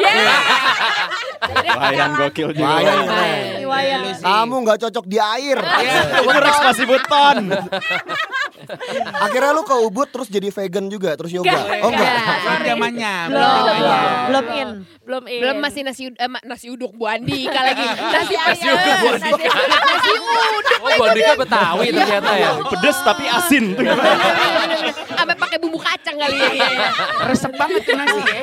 Wayan gokil juga. Wayan sih. Kamu nggak cocok di air. Kurang spasi beton. Akhirnya lu ke Ubud terus jadi vegan juga terus yoga. Oh enggak. Belum zamannya. Belum, belum belum, zamannya. Belum in. Belum in. Belum masih nasi ma- nasi uduk Bu Andika lagi. Nasi Nasi ayam. uduk Bu Andika. Nasi uduk. Oh, Bu Andika Betawi ternyata ya. Pedes tapi asin. Sampai pakai bumbu kacang kali ya. Iya, iya. Resep banget tuh nasi ya.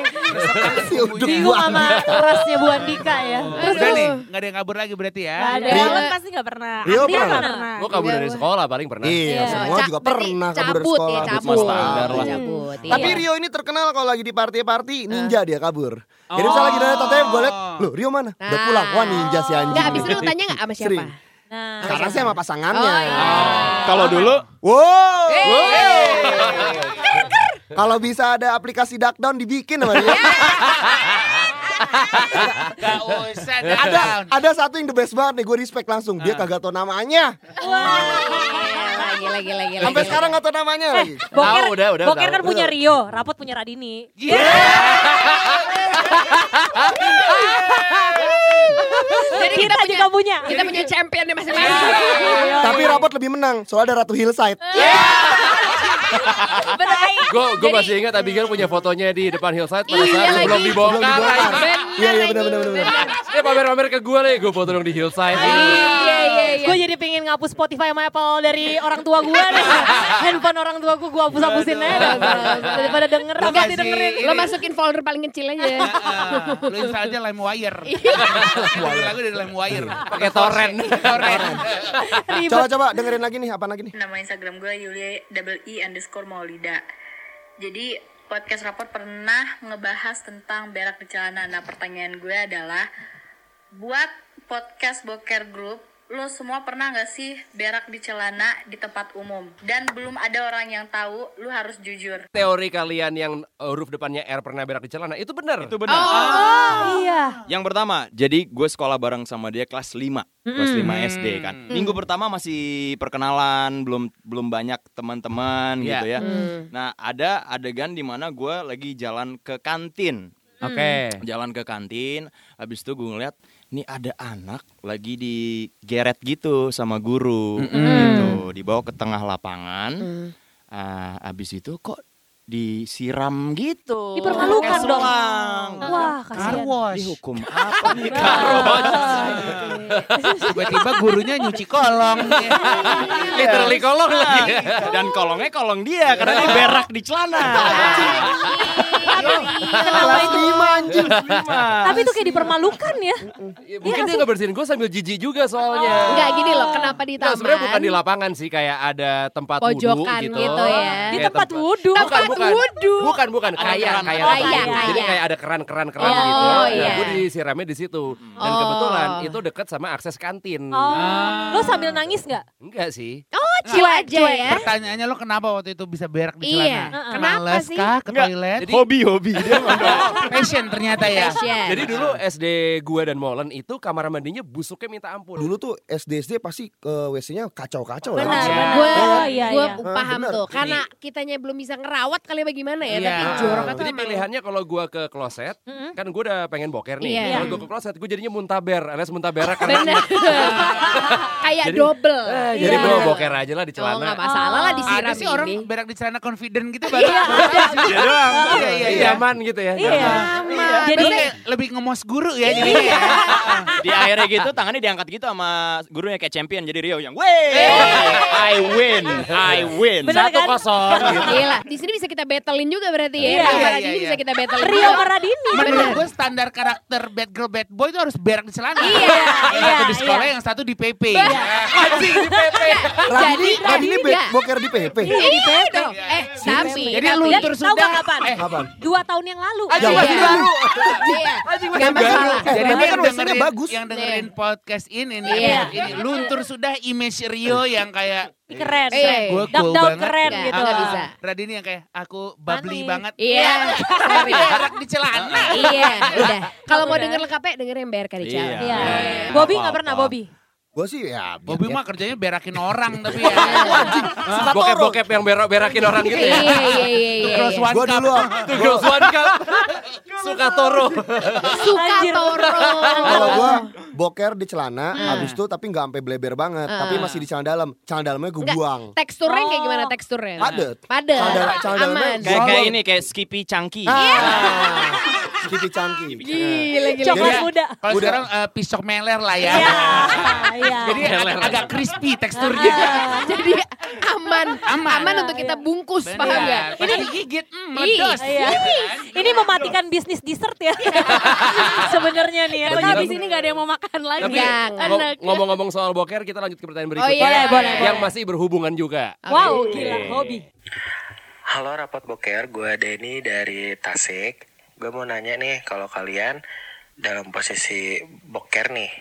Bingung sama rasnya Bu Andika ya. Terus Udah nih, gak ada yang kabur lagi berarti ya. Gak ada. Rio- pasti gak pernah. Rio Dia pernah. nggak pernah. Gue kabur dari sekolah paling pernah. Iya, semua juga pernah kabur dari cabut sekolah. Ya, Cabut lah. Cabut. iya. Tapi Rio ini terkenal kalau lagi di party-party ninja dia kabur. Jadi misalnya lagi dari tatanya gue liat, loh Rio mana? Udah pulang. Wah ninja si anjing. Enggak, abis itu lu tanya gak sama siapa? Nah, Sekarang sih sama pasangannya. Oh, iya. Kalau dulu Wow. Eh, Kalau bisa ada aplikasi duckdown dibikin sama dia. Gak usah ada ada satu yang the best banget nih gue respect langsung. Dia kagak tau namanya. Lagi, lagi, lagi, lagi. Sampai sekarang gak tau namanya lagi. Boker, Tahu, udah, udah, Boker tahu. kan punya Rio, Rapot punya Radini. Jadi Kita juga punya. Kita punya champion di masing-masing. Tapi rapot lebih menang, soalnya ada Ratu Hillside. Gue gue masih ingat Abigail punya fotonya di depan hillside pada Iya saat dibongkar. Belum dibongkar. Iya iya lagi. benar benar benar. Dia pamer-pamer ke gue nih, gue foto dong di hillside. Iya iya iya. Gue jadi pengen ngapus Spotify sama Apple dari orang tua gue deh. *laughs* Handphone orang tua gue gue hapus-hapusin aja. Daripada denger, Lo gak kasih didengerin. Lo masukin folder paling kecil aja. *laughs* Lo install aja LimeWire. Lagu dari LimeWire. Pakai torrent. Torrent. *laughs* Coba coba dengerin lagi nih, apa lagi nih? Nama Instagram gue Yulia double I underscore Maulida. Jadi podcast raport pernah ngebahas tentang berak di celana. Nah pertanyaan gue adalah buat podcast boker group lo semua pernah gak sih berak di celana di tempat umum? Dan belum ada orang yang tahu, lu harus jujur. Teori kalian yang uh, huruf depannya R pernah berak di celana itu benar. Itu benar. Oh iya. Yang pertama, jadi gue sekolah bareng sama dia kelas 5 Kelas 5 SD kan Minggu pertama masih perkenalan Belum belum banyak teman-teman Iya. gitu ya Nah ada adegan di mana gue lagi jalan ke kantin Oke. Jalan ke kantin Habis itu gue ngeliat Nih ada anak lagi digeret gitu sama guru gitu Dibawa ke tengah lapangan Ah, Habis itu kok disiram gitu Dipermalukan dong. selang. Wah kasihan. Dihukum apa *laughs* nih Tiba-tiba gurunya nyuci kolong. *laughs* Literally kolong lagi. Dan kolongnya kolong dia karena dia berak di celana. Kelas lima anjing. Tapi itu kayak dipermalukan ya. Mungkin dia ngebersihin gue sambil jijik juga soalnya. Enggak gini loh, kenapa di taman? sebenarnya bukan di lapangan sih kayak ada tempat wudhu Pojokan gitu. gitu ya. Di tempat wudhu. Bukan, Tempat bukan. wudhu. Bukan, bukan. Ada Kayak, keran. kayak. Oh. Jadi kayak. ada keran-keran-keran Oh, gitu. Nah, iya. gue disiramnya di situ. Dan Oh. kebetulan itu deket sama akses kantin. Oh, lo sambil nangis nggak? Enggak sih. Oh, chill aja ya. Pertanyaannya lo kenapa waktu itu bisa berak di Iya. celana? Heeh. Kenapa Males sih? ke toilet? Hobi hobi dia ngomong. *laughs* Passion ternyata ya. Fashion. Jadi dulu SD gue dan Molen itu kamar mandinya busuknya minta ampun. Dulu tuh SD SD pasti ke WC-nya kacau-kacau lah. Benar, Iya. benar. Gue Oh, iya, gue iya. paham benar. tuh. Karena kitanya belum bisa ngerawat kali bagaimana ya. Iya. Tapi jorok itu Jadi pilihannya kalau gue ke kloset, kan gue udah pengen boker nih. Iya. Kalau gue ke kloset, gue jadinya muntaber, alias muntaberak karena Bener. *laughs* Kayak Jadi- double. Eh, jadi Iya. gue boker aja lah di Oh celana. nggak masalah lah Ada disiram sih orang berak di celana confident gitu *laughs* baru. Iya. Iya doang. Iya, iya, Iya, iya. Aman gitu ya. Iya. Jadi Jadi kayak lebih ngemos guru ya jadinya ya. *laughs* Di akhirnya gitu tangannya diangkat gitu sama gurunya kayak champion jadi Rio yang weh I win I win Bener Satu kan? kosong. *laughs* Gila, di sini bisa kita battlein juga berarti ya. Iya. Rio Iya, iya, bisa iya. kita battlein. Rio juga. Maradini. Menurut gue standar karakter bad girl bad boy itu harus berak di celana. Iya, Yang satu iya, di sekolah, iya. yang satu di PP. *laughs* Anjing di PP. Jadi- Radini boker di PP. Iya dong. Eh, tapi Jadi luntur Tahu sudah. kapan? Eh, Kapan? Dua tahun yang lalu. Iya. masih baru. Iya. Baru. masalah. Eh, Jadi kan yang WC-nya dengerin, bagus. yang dengerin podcast ini nih, Iya. episode ini luntur sudah image Rio yang kayak Keren. Iya. Gue Dark cool banget. keren gitu. nggak bisa. Radini yang kayak aku bubbly Manis. banget. Iya. Berak di celana. Iya, udah. Kalau mau denger lengkapnya dengerin BRK di Iya. Iya. Iya. Bobby Apa-apa. nggak pernah Bobby. Gue sih ya. Bobby biar- mah kerjanya *laughs* berakin orang tapi ya. *laughs* Bokep-bokep yang berak-berakin orang gitu Iya, ya. iya, iya, iya. Itu iya. cross one dulu. Tuh Girls One Cup. *laughs* Suka Toro. Suka. Toro. Kalau gue boker di celana, habis itu tapi nggak sampai bleber banget, tapi masih di celana dalam. Celana dalamnya gue buang. Teksturnya kayak Oh. gimana teksturnya? Padet. Padet. Celana dalam- celana dalamnya kayak kayak ini kayak Skippy Chunky Ah, Skippy cangki. Gila, gila. Coklat muda. Kalau sekarang eh, pisok meler lah ya. Iya. Iya. *laughs* Jadi agak, agak crispy teksturnya. *laughs* Jadi aman. Aman. Aman untuk kita bungkus, Bener. paham nggak? Pas digigit, mm, meledos. Iya. Ini mematikan bisnis dessert ya. *laughs* Sebenarnya nih ya. Karena abis ini gak ada yang mau makan lagi. Tapi ngomong-ngomong soal boker, kita lanjut ke pertanyaan berikutnya. iya, boleh, Yang boleh. masih berhubungan juga. Wow, gila, hobi. Halo Rapat Boker, gue Denny dari Tasik. Gue mau nanya nih, kalau kalian dalam posisi boker nih,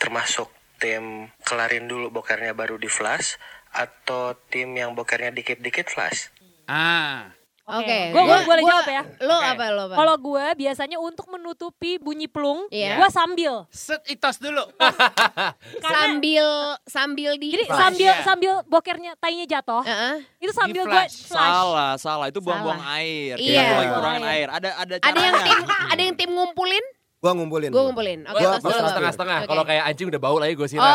termasuk tim kelarin dulu bokernya baru di flash, atau tim yang bokernya dikit-dikit flash? Ah. Oke. Gue Gua- boleh gua- jawab ya. Lo Oke. apa lo? Kalau gue biasanya untuk menutupi bunyi pelung, Iya. gue sambil. Set itos dulu. *laughs* Karena- sambil sambil di Jadi Flash, sambil ya. sambil bokernya tainya jatuh, Heeh. itu sambil gue flash. salah salah itu buang-buang air Iya. Lagi kurangin air ada ada Ada yang caranya tim ada yang tim ngumpulin? Gua ngumpulin. Gue ngumpulin. Oke, Gua lu- terakhir. Setengah-setengah. Oke. Kalau kayak anjing udah bau lagi gue Oh, siram.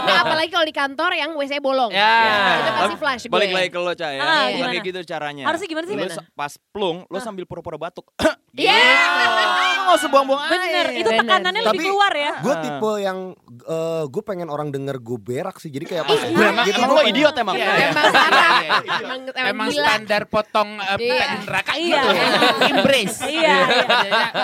nah apalagi kalau di kantor yang WC bolong. Ya. Itu pasti flash gue. Balik lagi ke lo, Cah ya. Ah, gimana? kayak gitu caranya. Harusnya gimana sih? Lo Gimana? pas plung, lo sambil pura-pura batuk. *laughs* Iya. Gitu. *laughs* Nggak usah buang-buang air. Bener, itu Bener. tekanannya lebih Tapi keluar ya. gue tipe yang gue pengen orang denger gue berak sih. Jadi kayak pas Emang, gitu. emang gua lo idiot emang. Iya, Emang. Iya. Emang, Emang gila. standar potong uh, Iya. neraka Iya. gitu. Embrace. Iya,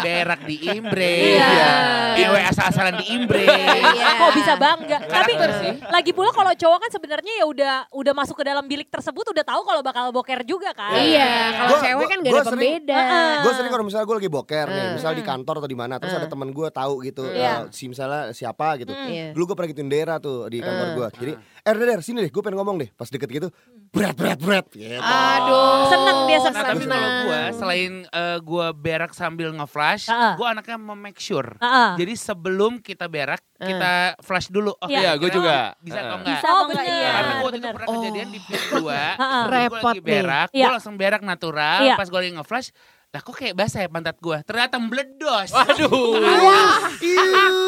Berak di embrace. Iya. Ewe asal-asalan di embrace. Iya. Kok bisa bangga? Tapi sih. lagi pula kalau cowok kan sebenarnya ya udah udah masuk ke dalam bilik tersebut udah tahu kalau bakal boker juga kan. Iya, kalau Gua- cewek gua- kan gak ada pembeda. Gue sering kalau misalnya gue lagi boker nih, Hmm. misal di kantor atau di mana, terus ada teman gue tahu gitu, Iya. eh, si misalnya siapa gitu. Iya. Dulu gue pernah gituin daerah tuh di kantor gue. Jadi, eh Der, Der, sini deh, gue pengen ngomong deh. Pas deket gitu, berat, berat, berat. Gitu. Aduh. Seneng dia Nah, seneng. tapi kalau gue selain uh, gue berak sambil nge-flash, Heeh. gue anaknya make sure. Heeh. Jadi sebelum kita berak, kita flash dulu. Oh, Iya, gue kira-kira juga. Bisa atau enggak? Bisa Oh, apa enggak? Iya, Karena gue waktu itu bener. pernah kejadian di pit 2 Heeh. Gue Repot lagi berak, nih. Iya. gue langsung berak natural Iya. Pas gue lagi nge-flash Lah kok kayak basah ya pantat gue Ternyata meledos Waduh.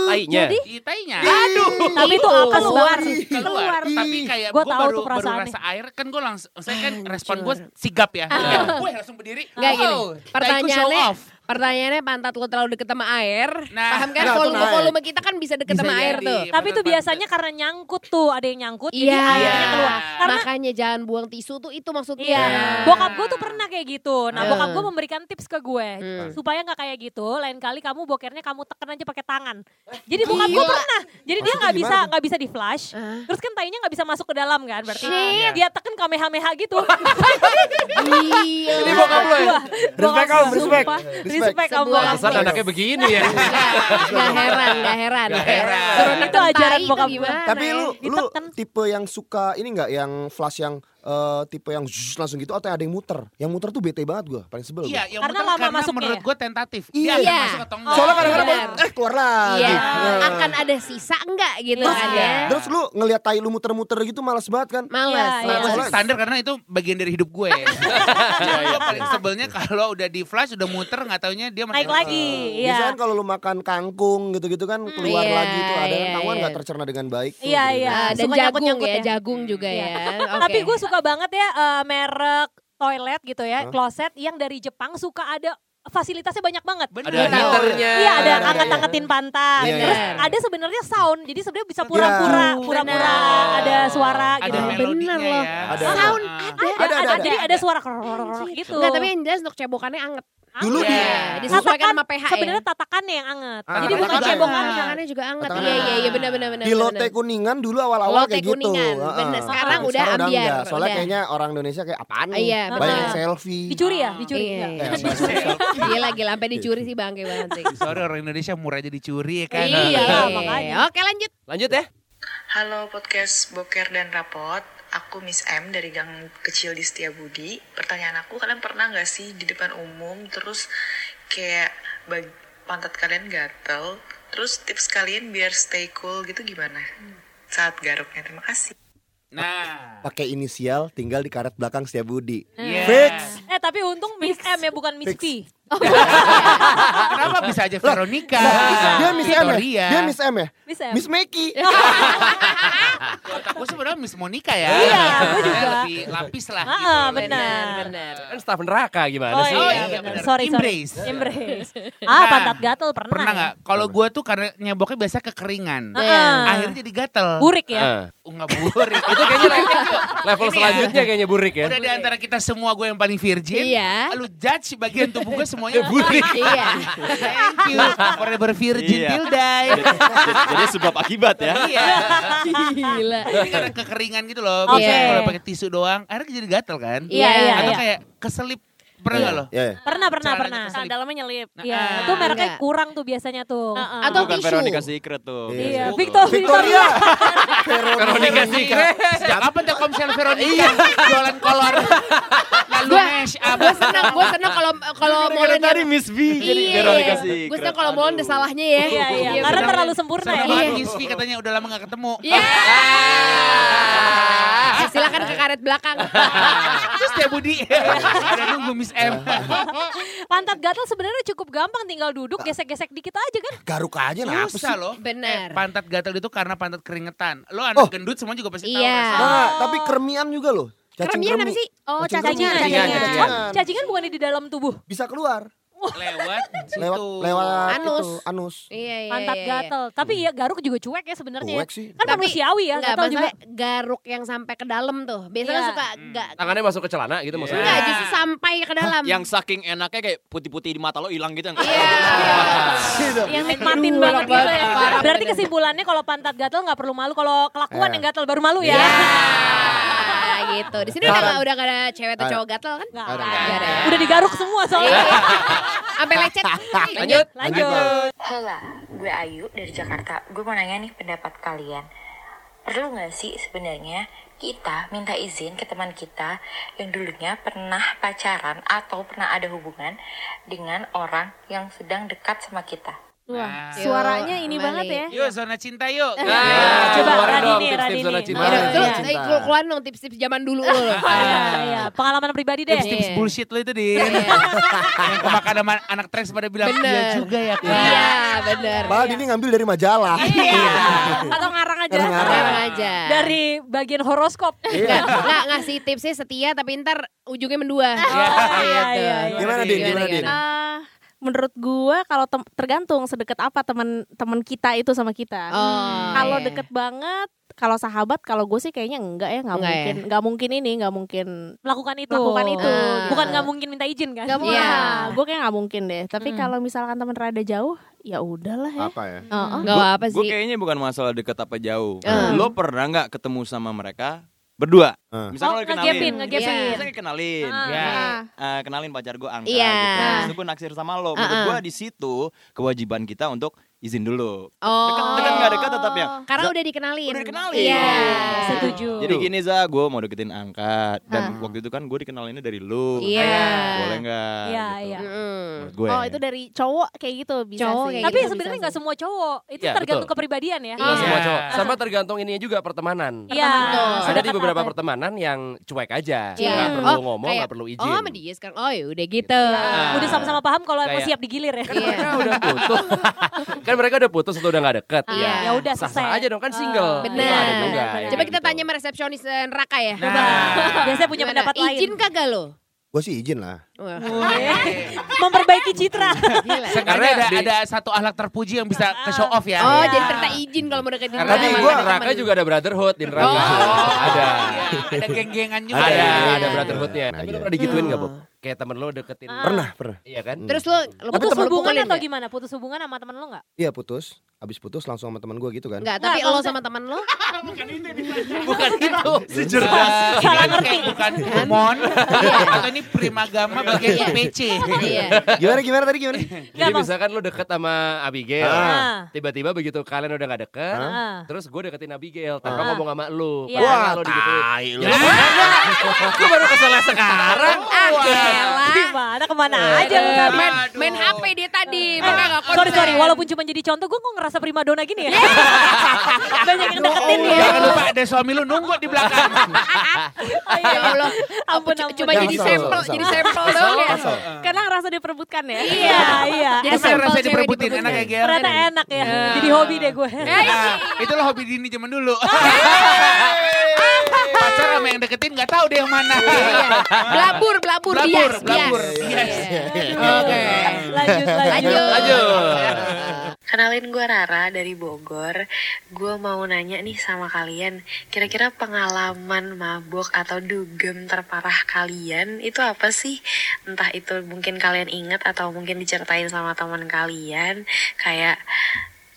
Tainya. Jadi Iya, tainya. Aduh. tapi itu apa keluar sih? keluar tapi kayak Gua gue tahu baru, tuh baru perasaannya. rasa air kan gue langsung saya kan respon gue sigap ya gue langsung berdiri Enggak gini. Pertanyaannya off. Pertanyaannya pantat lu terlalu deket sama air. Nah. Paham kan Nah, volume naik. volume kita kan bisa deket Bisa sama air jadi. tuh. Tapi itu biasanya karena nyangkut tuh, ada yang nyangkut jadi Iya. airnya keluar. Karena Makanya jangan buang tisu tuh itu maksudnya. Iya, bokap gue tuh pernah kayak gitu. Nah, Hmm. bokap gue memberikan tips ke gue Hmm. supaya nggak kayak gitu. Lain kali kamu bokernya kamu tekan aja pakai tangan. Jadi bokap gue pernah. Jadi dia nggak bisa nggak bisa di flash. Ah. Terus kan tainya nggak bisa masuk ke dalam kan? Berarti Shit. dia tekan kamehameha gitu. *laughs* Iya. Ini bokap lo ya? Respect, Om, respect. Respect. Respect om Sebuah bokap Pantesan gue. anaknya begini ya. Gak heran, gak heran. Gak heran. Suruh Itu ajaran bokap gimana Tapi ya? lu, lu Ditekan. tipe yang suka ini nggak yang flash yang eh, tipe yang zzz langsung gitu atau ada yang muter? Yang muter tuh bete banget gue, paling sebel. Iya, yang Karena bener lama karena masuknya menurut ya? gue tentatif. Iya. Dia akan Iya. masuk atau enggak. Soalnya kadang-kadang baru, eh keluar lagi. Iya, Nah. akan ada sisa enggak gitu Terus, kan ya. terus lu ngeliat tai lu muter-muter gitu males banget kan? Males. Iya, Nah, iya. gue standar karena itu bagian dari hidup gue. gue *laughs* paling sebelnya kalau udah di flash udah muter nggak taunya dia masih Naik lagi, iya. Biasanya kan kalau lu makan kangkung gitu-gitu kan keluar Iya, lagi tuh ada iya, kangkungan iya. nggak tercerna dengan baik. Iya, gitu. iya. Ah, dan jagung ya, jagung juga Iya. ya. *laughs* Tapi Oke. gue suka banget ya eh, merek toilet gitu ya, kloset yang dari Jepang suka ada fasilitasnya banyak banget. Bener. Ada heaternya. Iya ada angkat-angkatin pantat. Iya, Terus iya. ada sebenarnya sound. Jadi sebenarnya bisa pura-pura, Iya. pura-pura ada suara Ada gitu. Bener loh. ya. Ada. Sound ada. Ada, Ada, ada, ada, jadi ada. ada suara gitu. Nggak, tapi yang jelas untuk cebokannya anget. Dulu Anget. di Iya, disesuaikan sama pH ya. Sebenarnya tatakannya yang anget. Ah, jadi bukan cebokan. Tangannya juga anget. Iya, iya, iya benar benar benar. Di lotte kuningan dulu awal-awal kayak gitu. bener. Sekarang udah ambiar. Soalnya udah. kayaknya orang Indonesia kayak apaan nih? Iya, Banyak benar. selfie. Dicuri ya? Dicuri. Iya, Enggak. iya. Dicuri. Gila gila sampai dicuri sih bangke banget. Sorry orang Indonesia murah jadi curi ya kan. Iya, makanya. Oke lanjut. Lanjut ya. Halo podcast Boker dan Rapot, aku Miss M dari Gang Kecil di Setiabudi. Pertanyaan aku, kalian pernah nggak sih di depan umum terus kayak bag- pantat kalian gatel, terus tips kalian biar stay cool gitu gimana? Saat garuknya, terima kasih. Nah. Pakai inisial tinggal di karet belakang Setiabudi. Iya. Fix. Eh tapi untung Miss M ya bukan Miss P. *laughs* Kenapa bisa aja Veronica? Dia Miss M ya? Dia Miss M ya? Miss M. Miss Meki. *laughs* Aku sebenarnya Miss Monica ya. Iya, aku juga. Lebih lapis lah Ah, gitu. benar. Benar. Kan staf neraka gimana Oh sih? iya, iya, benar. Sorry, sorry. Embrace. Embrace. *laughs* Ah, Nah, pantat gatel pernah. Pernah ya? nggak? Kalau gue tuh karena nyeboknya biasa kekeringan. Ah. Akhirnya jadi gatel. Burik ya? Ah. Oh, nggak burik. Itu kayaknya level, ya. selanjutnya kayaknya burik ya. Udah di antara kita semua gue yang paling virgin. Iya. Lu judge bagian tubuh gue semuanya Burik. Iya. Thank you. Forever virgin Iya. till die. Jadi sebab akibat ya. Iya. Gila. Jadi karena kekeringan gitu loh. Oke. Biasanya kalau pakai tisu doang, akhirnya jadi gatel kan? Iya, iya, Atau iya. kayak keselip. Pernah nggak lo? Iya, iya. Pernah, pernah, Caranya pernah. keselip. dalamnya nyelip. Iya, Ah, itu mereknya enggak. kurang tuh biasanya tuh. Atau Bukan tisu. Veronica Secret tuh. Iya, Betul. Victor, Victoria. Veronica Secret. Sejak kapan Telkomsel Veronica jualan kolor? Nggak lu mesh apa? Gue seneng, gue seneng kalau kalau Molen tadi Miss V jadi Iya, Veronica sih. gue seneng kalau Molen ada salahnya ya. Iya, iya. Karena terlalu sempurna ya. Miss V katanya udah lama gak ketemu. Iya. Eh, Silakan ke karet belakang. Terus dia Budi. *laughs* Ada nunggu Miss M. *laughs* Pantat gatal sebenarnya cukup gampang tinggal duduk gesek-gesek dikit aja kan. Garuk aja apa sih? Susah loh. Bener. Eh, pantat gatal itu karena pantat keringetan. Lo anak Oh. gendut semua juga pasti tahu. Iya. Nah, tapi kermian juga loh. Cacing Keremian apa kremi. sih? Oh, Cacing cacingan. Cacingan, Cacingan. cacingan. Oh, cacingan bukan di dalam tubuh. Bisa keluar. Lewat situ. Lewat lewat Anus. itu anus. Iya, iya, Pantat iya, iya. gatal. Tapi ya garuk juga cuek ya sebenarnya. ya. Cuek sih. Kan Tapi manusiawi ya, Enggak, gatal juga. garuk yang sampai ke dalam tuh. Biasanya Iya. suka enggak Tangannya masuk ke celana gitu maksudnya. enggak justru sampai ke dalam. Yang saking enaknya kayak putih-putih di mata lo hilang gitu. Iya. Yang nikmatin banget gitu ya. Berarti kesimpulannya kalau pantat gatal nggak perlu malu. Kalau kelakuan Eh. yang gatal baru malu ya. Gitu. Di sini udah nggak udah ada cewek atau cowok gatel kan? Nggak Ada. ada. Ada. Udah digaruk semua soalnya. Iya. Sampai lecet. *laughs* Lanjut. Lanjut. Hola, gue Ayu dari Jakarta. Gue mau nanya nih pendapat kalian. Perlu nggak sih sebenarnya kita minta izin ke teman kita yang dulunya pernah pacaran atau pernah ada hubungan dengan orang yang sedang dekat sama kita? Wah, Yuk, suaranya ini kembali. banget ya. Yuk zona cinta yuk. *laughs* Nah, Coba keluarin Radini, Radini. zona cinta. Iya, Nah, cinta. eh, keluar- dong tips-tips zaman dulu lu. *laughs* Iya, iya. Pengalaman pribadi deh. Tips-tips Iya. bullshit lo itu Din. *laughs* yang kemakan sama anak treks pada bilang Bener. iya juga ya. Iya, bener. Padahal ini ngambil dari majalah. Iya. Atau ngarang aja. Ngarang. Aja. Dari bagian horoskop. Nggak, nggak ngasih tipsnya setia tapi ntar ujungnya mendua. iya, iya, iya. Gimana Din? Gimana Din? Menurut gua kalau tem- tergantung sedekat apa teman-teman kita itu sama kita. Oh, kalau iya. deket banget, kalau sahabat, kalau gue sih kayaknya enggak ya, nggak Enggak ya? mungkin, nggak mungkin ini, nggak mungkin Melakukan itu. melakukan itu. Ah. Bukan nggak mungkin minta izin kan? Nggak mungkin. Iya. gue kayak nggak mungkin deh. Tapi Mm. kalau misalkan teman rada jauh, ya udahlah ya. Apa ya? Heeh. Nggak apa Gue sih. kayaknya bukan masalah deket apa jauh. Hmm. Lo pernah nggak ketemu sama mereka berdua? Hmm. Misalnya Oh, lo dikenalin. ngegapin, ngegapin. Iya. Misalnya kenalin. Ah. Ya. Eh, kenalin pacar gue Angka Iya. gitu. Terus gue naksir sama lo. Menurut Uh-uh. gue di situ kewajiban kita untuk izin dulu. Oh. Dekat dekat nggak dekat tetap ya. Karena udah dikenalin. Udah dikenalin. Iya. Setuju. Jadi gini Za, gue mau deketin Angka dan waktu itu kan gue dikenalinnya dari lu. Iya. Boleh nggak? Iya, gitu. iya. Mm. Menurut gue. Oh itu dari cowok kayak gitu bisa Cowok sih. Tapi gitu sebenarnya sih. semua cowok. Itu Iya, tergantung betul. kepribadian ya. Nggak semua Iya. cowok. Sama tergantung ininya juga pertemanan. Iya. Ada di beberapa apa? pertemanan yang cuek aja, Iya. nggak perlu Oh, ngomong, kayak, nggak perlu izin. Oh, sama dia sekarang. Oh, ya udah gitu. Nah, Udah sama-sama paham kalau emang siap digilir ya. Iya. Mereka udah putus. kan *laughs* mereka udah putus atau udah nggak deket. Iya. Ya udah Sah selesai. sah aja dong kan single. Bener. Iya, ya, Coba kita gitu. tanya sama resepsionis eh, neraka ya. Nah. *laughs* Biasanya punya Gimana? pendapat lain. Izin kagak lo? Gue sih izin lah. Wah. Memperbaiki citra. Gila. Karena ada, ada satu ahlak terpuji yang bisa ke show off ya. Oh, Iya. jadi ternyata izin kalau mau deketin Karena di neraka juga ada brotherhood di neraka. Oh. Ada. Ada geng-gengan juga. Ada, ya. ada brotherhoodnya. Tapi lu Aja. pernah digituin nggak, Bu? Kayak temen lu deketin. Pernah, pernah. Iya kan? Terus lo, lo Putus lo hubungan atau gimana? Putus hubungan sama temen lo nggak? Iya putus. Abis putus langsung sama teman gue gitu kan. Enggak, tapi lo sama teman lo? *laughs* Bukan itu. Si cerdas. Salah Ini ngerti. bukan mon. Atau ini primagama bagian Iya. IPC. Iya. Gimana gimana tadi gimana? Jadi misalkan lu deket sama Abigail, Ah. tiba-tiba begitu kalian udah gak deket, Ah. terus gue deketin Abigail tanpa Ah. ngomong sama. Iya. Wah, lo digituin? Tai lu. Ya, Gue *laughs* baru kesel sekarang. Ah, elah. Gimana ke mana aja lu? Main, main HP dia tadi, Eh, makanya sorry sorry, walaupun cuma jadi contoh, gue kok ngerasa primadona gini ya. *laughs* Banyak yang deketin dia. Jangan lupa ada suami lu nunggu di belakang. *laughs* Ya Allah, Ampun, Cuma- ampun. cuma jadi sampel, jadi sampel doang ya. Karena ngerasa diperebutkan ya. Iya, iya. Jadi Itu saya sampel rasa cewek diperebutin enak ya Gel. Ternyata enak ya. Jadi hobi deh gue. Nah, itulah hobi Dini zaman dulu. Pacar sama yang deketin nggak tahu deh yang mana. Iya. Blabur, blabur, Blabur, bias, blabur. bias. Yes. Oke. Lanjut, lanjut. Lanjut. Lanjut. Kenalin gue Rara dari Bogor. Gue mau nanya nih sama kalian, kira-kira pengalaman mabuk atau dugem terparah kalian itu apa sih? Entah itu mungkin kalian ingat atau mungkin diceritain sama teman kalian, kayak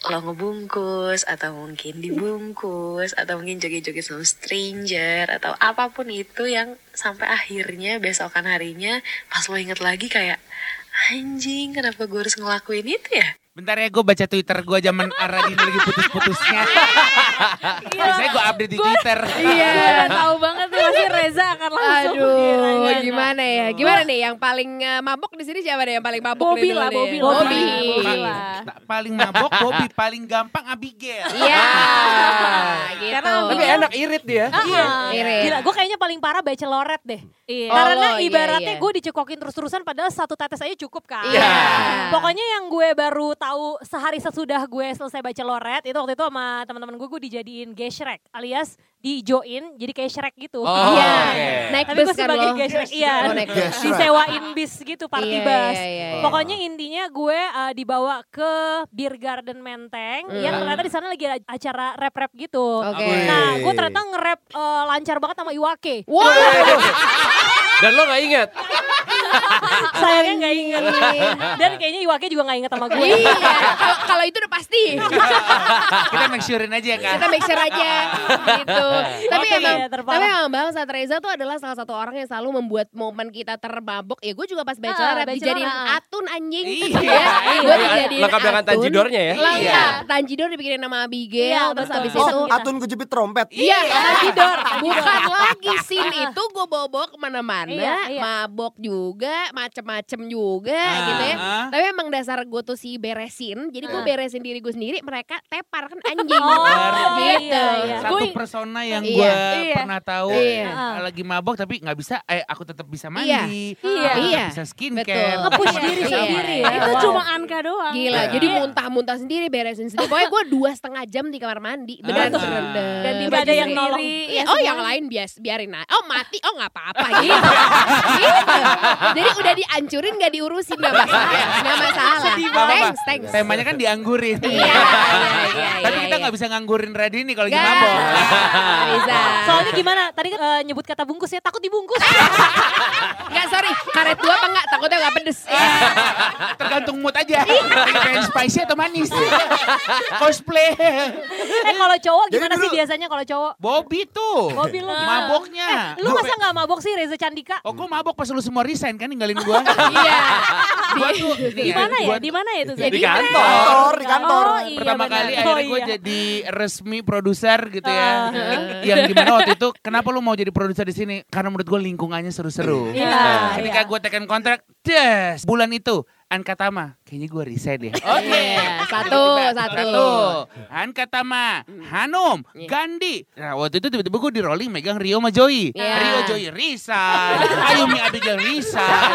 lo ngebungkus atau mungkin dibungkus atau mungkin joget-joget sama stranger atau apa pun itu yang sampai akhirnya besokan harinya pas lo inget lagi kayak anjing kenapa gue harus ngelakuin itu ya Bentar ya gue baca Twitter gue zaman Aradini lagi putus-putusnya. *laughs* Biasanya gue update di Twitter. Iya, *laughs* tahu banget tuh pasti Reza akan langsung Aduh, Iya, iya, iya. gimana ya? Gimana nih yang paling eh, mabok di sini siapa nih yang paling mabok Bobby lah? Bobby lah. Bobby. Nah, paling mabok Bobby, paling gampang Abigail. Iya. gitu. Karena Tapi enak irit dia. Iya. Irit. Gila, gue kayaknya paling parah bachelorette deh. Iya. Karena Oh, iya, ibaratnya iya. gue dicekokin terus-terusan padahal satu tetes aja cukup kan. Iya. Pokoknya yang gue baru tahu sehari sesudah gue selesai bachelorette itu waktu itu sama teman-teman gue gue dijadiin gay Shrek alias dijoin jadi kayak Shrek gitu. Oh, Iya. oke. Naik Tapi bus gue kan sebagai lo. gay Shrek, iya. Oh, naik bus. Disewain bis gitu, party Iya, bus. iya, iya, iya. Pokoknya intinya gue uh, dibawa ke Beer Garden Menteng yang Hmm. ternyata di sana lagi ada acara rap-rap gitu. Oke. Nah, gue ternyata nge-rap uh, lancar banget sama Iwake. Wah. Dan lo gak inget? *laughs* Sayangnya gak inget. Dan kayaknya Iwake juga gak inget sama gue. Iya. Kalau- itu udah pasti. Kita make surein aja ya kan. Kita make sure aja gitu. Tapi Oke, emang iya, tapi emang Bang Sat Reza tuh adalah salah satu orang yang selalu membuat momen kita termabok. Ya gue juga pas bachelor Ah, bachelor, dijadiin ah. atun anjing. Iya. *laughs* Ya, gue dijadiin Lengkap dengan tanjidornya ya? Lengkap. Tanjidor dibikinin nama Abigail. Iya, terus betul. habis Oh, itu Atun kejepit trompet. Iya, Tanjidor. Bukan lagi scene itu gue bawa-bawa ke mana-mana. Iya, iya. Mabok juga, macem-macem juga Ah, gitu ya. ah. Tapi emang dasar gue tuh si beresin. Jadi gue Ah. beresin diri gue sendiri. Mereka tepar kan anjing. Oh, gitu. iya, iya. Satu persona yang Iya. gue Iya. pernah tahu Iya. eh, lagi mabok tapi nggak bisa, eh aku tetap bisa Iya. mandi, Iya. aku tetap Iya. bisa skincare, Nge-push diri bisa sendiri ya. Itu cuma Anka doang. Gila, Iya. jadi muntah-muntah sendiri beresin sendiri. Pokoknya gue dua setengah jam di kamar mandi, beneran berendam. Dan tiba ada yang nolong. Iya, oh yang lain bias biarin aja. Oh mati, oh nggak apa-apa gitu. *laughs* gitu. Jadi udah dihancurin nggak diurusin nggak masalah, nggak masalah. Thanks, thanks. Temanya kan dianggurin. Iya, iya, iya, Tapi iya, kita iya. nggak bisa nganggurin Radini kalau lagi mabok. Bisa. Soalnya gimana? Tadi kan eh, nyebut kata bungkus ya, takut dibungkus. Nggak sorry, karet dua apa nggak? Takutnya nggak pedes. Tergantung mood aja. Pengen spicy atau manis. Cosplay. eh kalau cowok gimana sih biasanya kalau cowok? Bobby tuh. Bobby lu gimana? Maboknya. Lu masa gak mabok sih Reza Candika? Oh gue mabok pas lu semua resign kan ninggalin gua. *laughs* Iya. Gua tuh Di mana ya? Di mana ya itu? Di kantor. Kantor, di kantor. Oh, iya, Pertama benar. kali Oh, akhirnya gue iya. jadi resmi produser gitu ya. Ah. yang di mana waktu itu kenapa lu mau jadi produser di sini? Karena menurut gue lingkungannya seru-seru. Iya, Ketika iya. gue tekan kontrak, des, bulan itu Anka Tama, kayaknya gue resign deh. Oke, Iya, satu, satu. satu. Anka Tama, Hanum, Iya. Gandhi. Nah waktu itu tiba-tiba gue di rolling megang Rio sama Joy. Iya. Rio Joy resign, *laughs* Ayumi Abigail resign.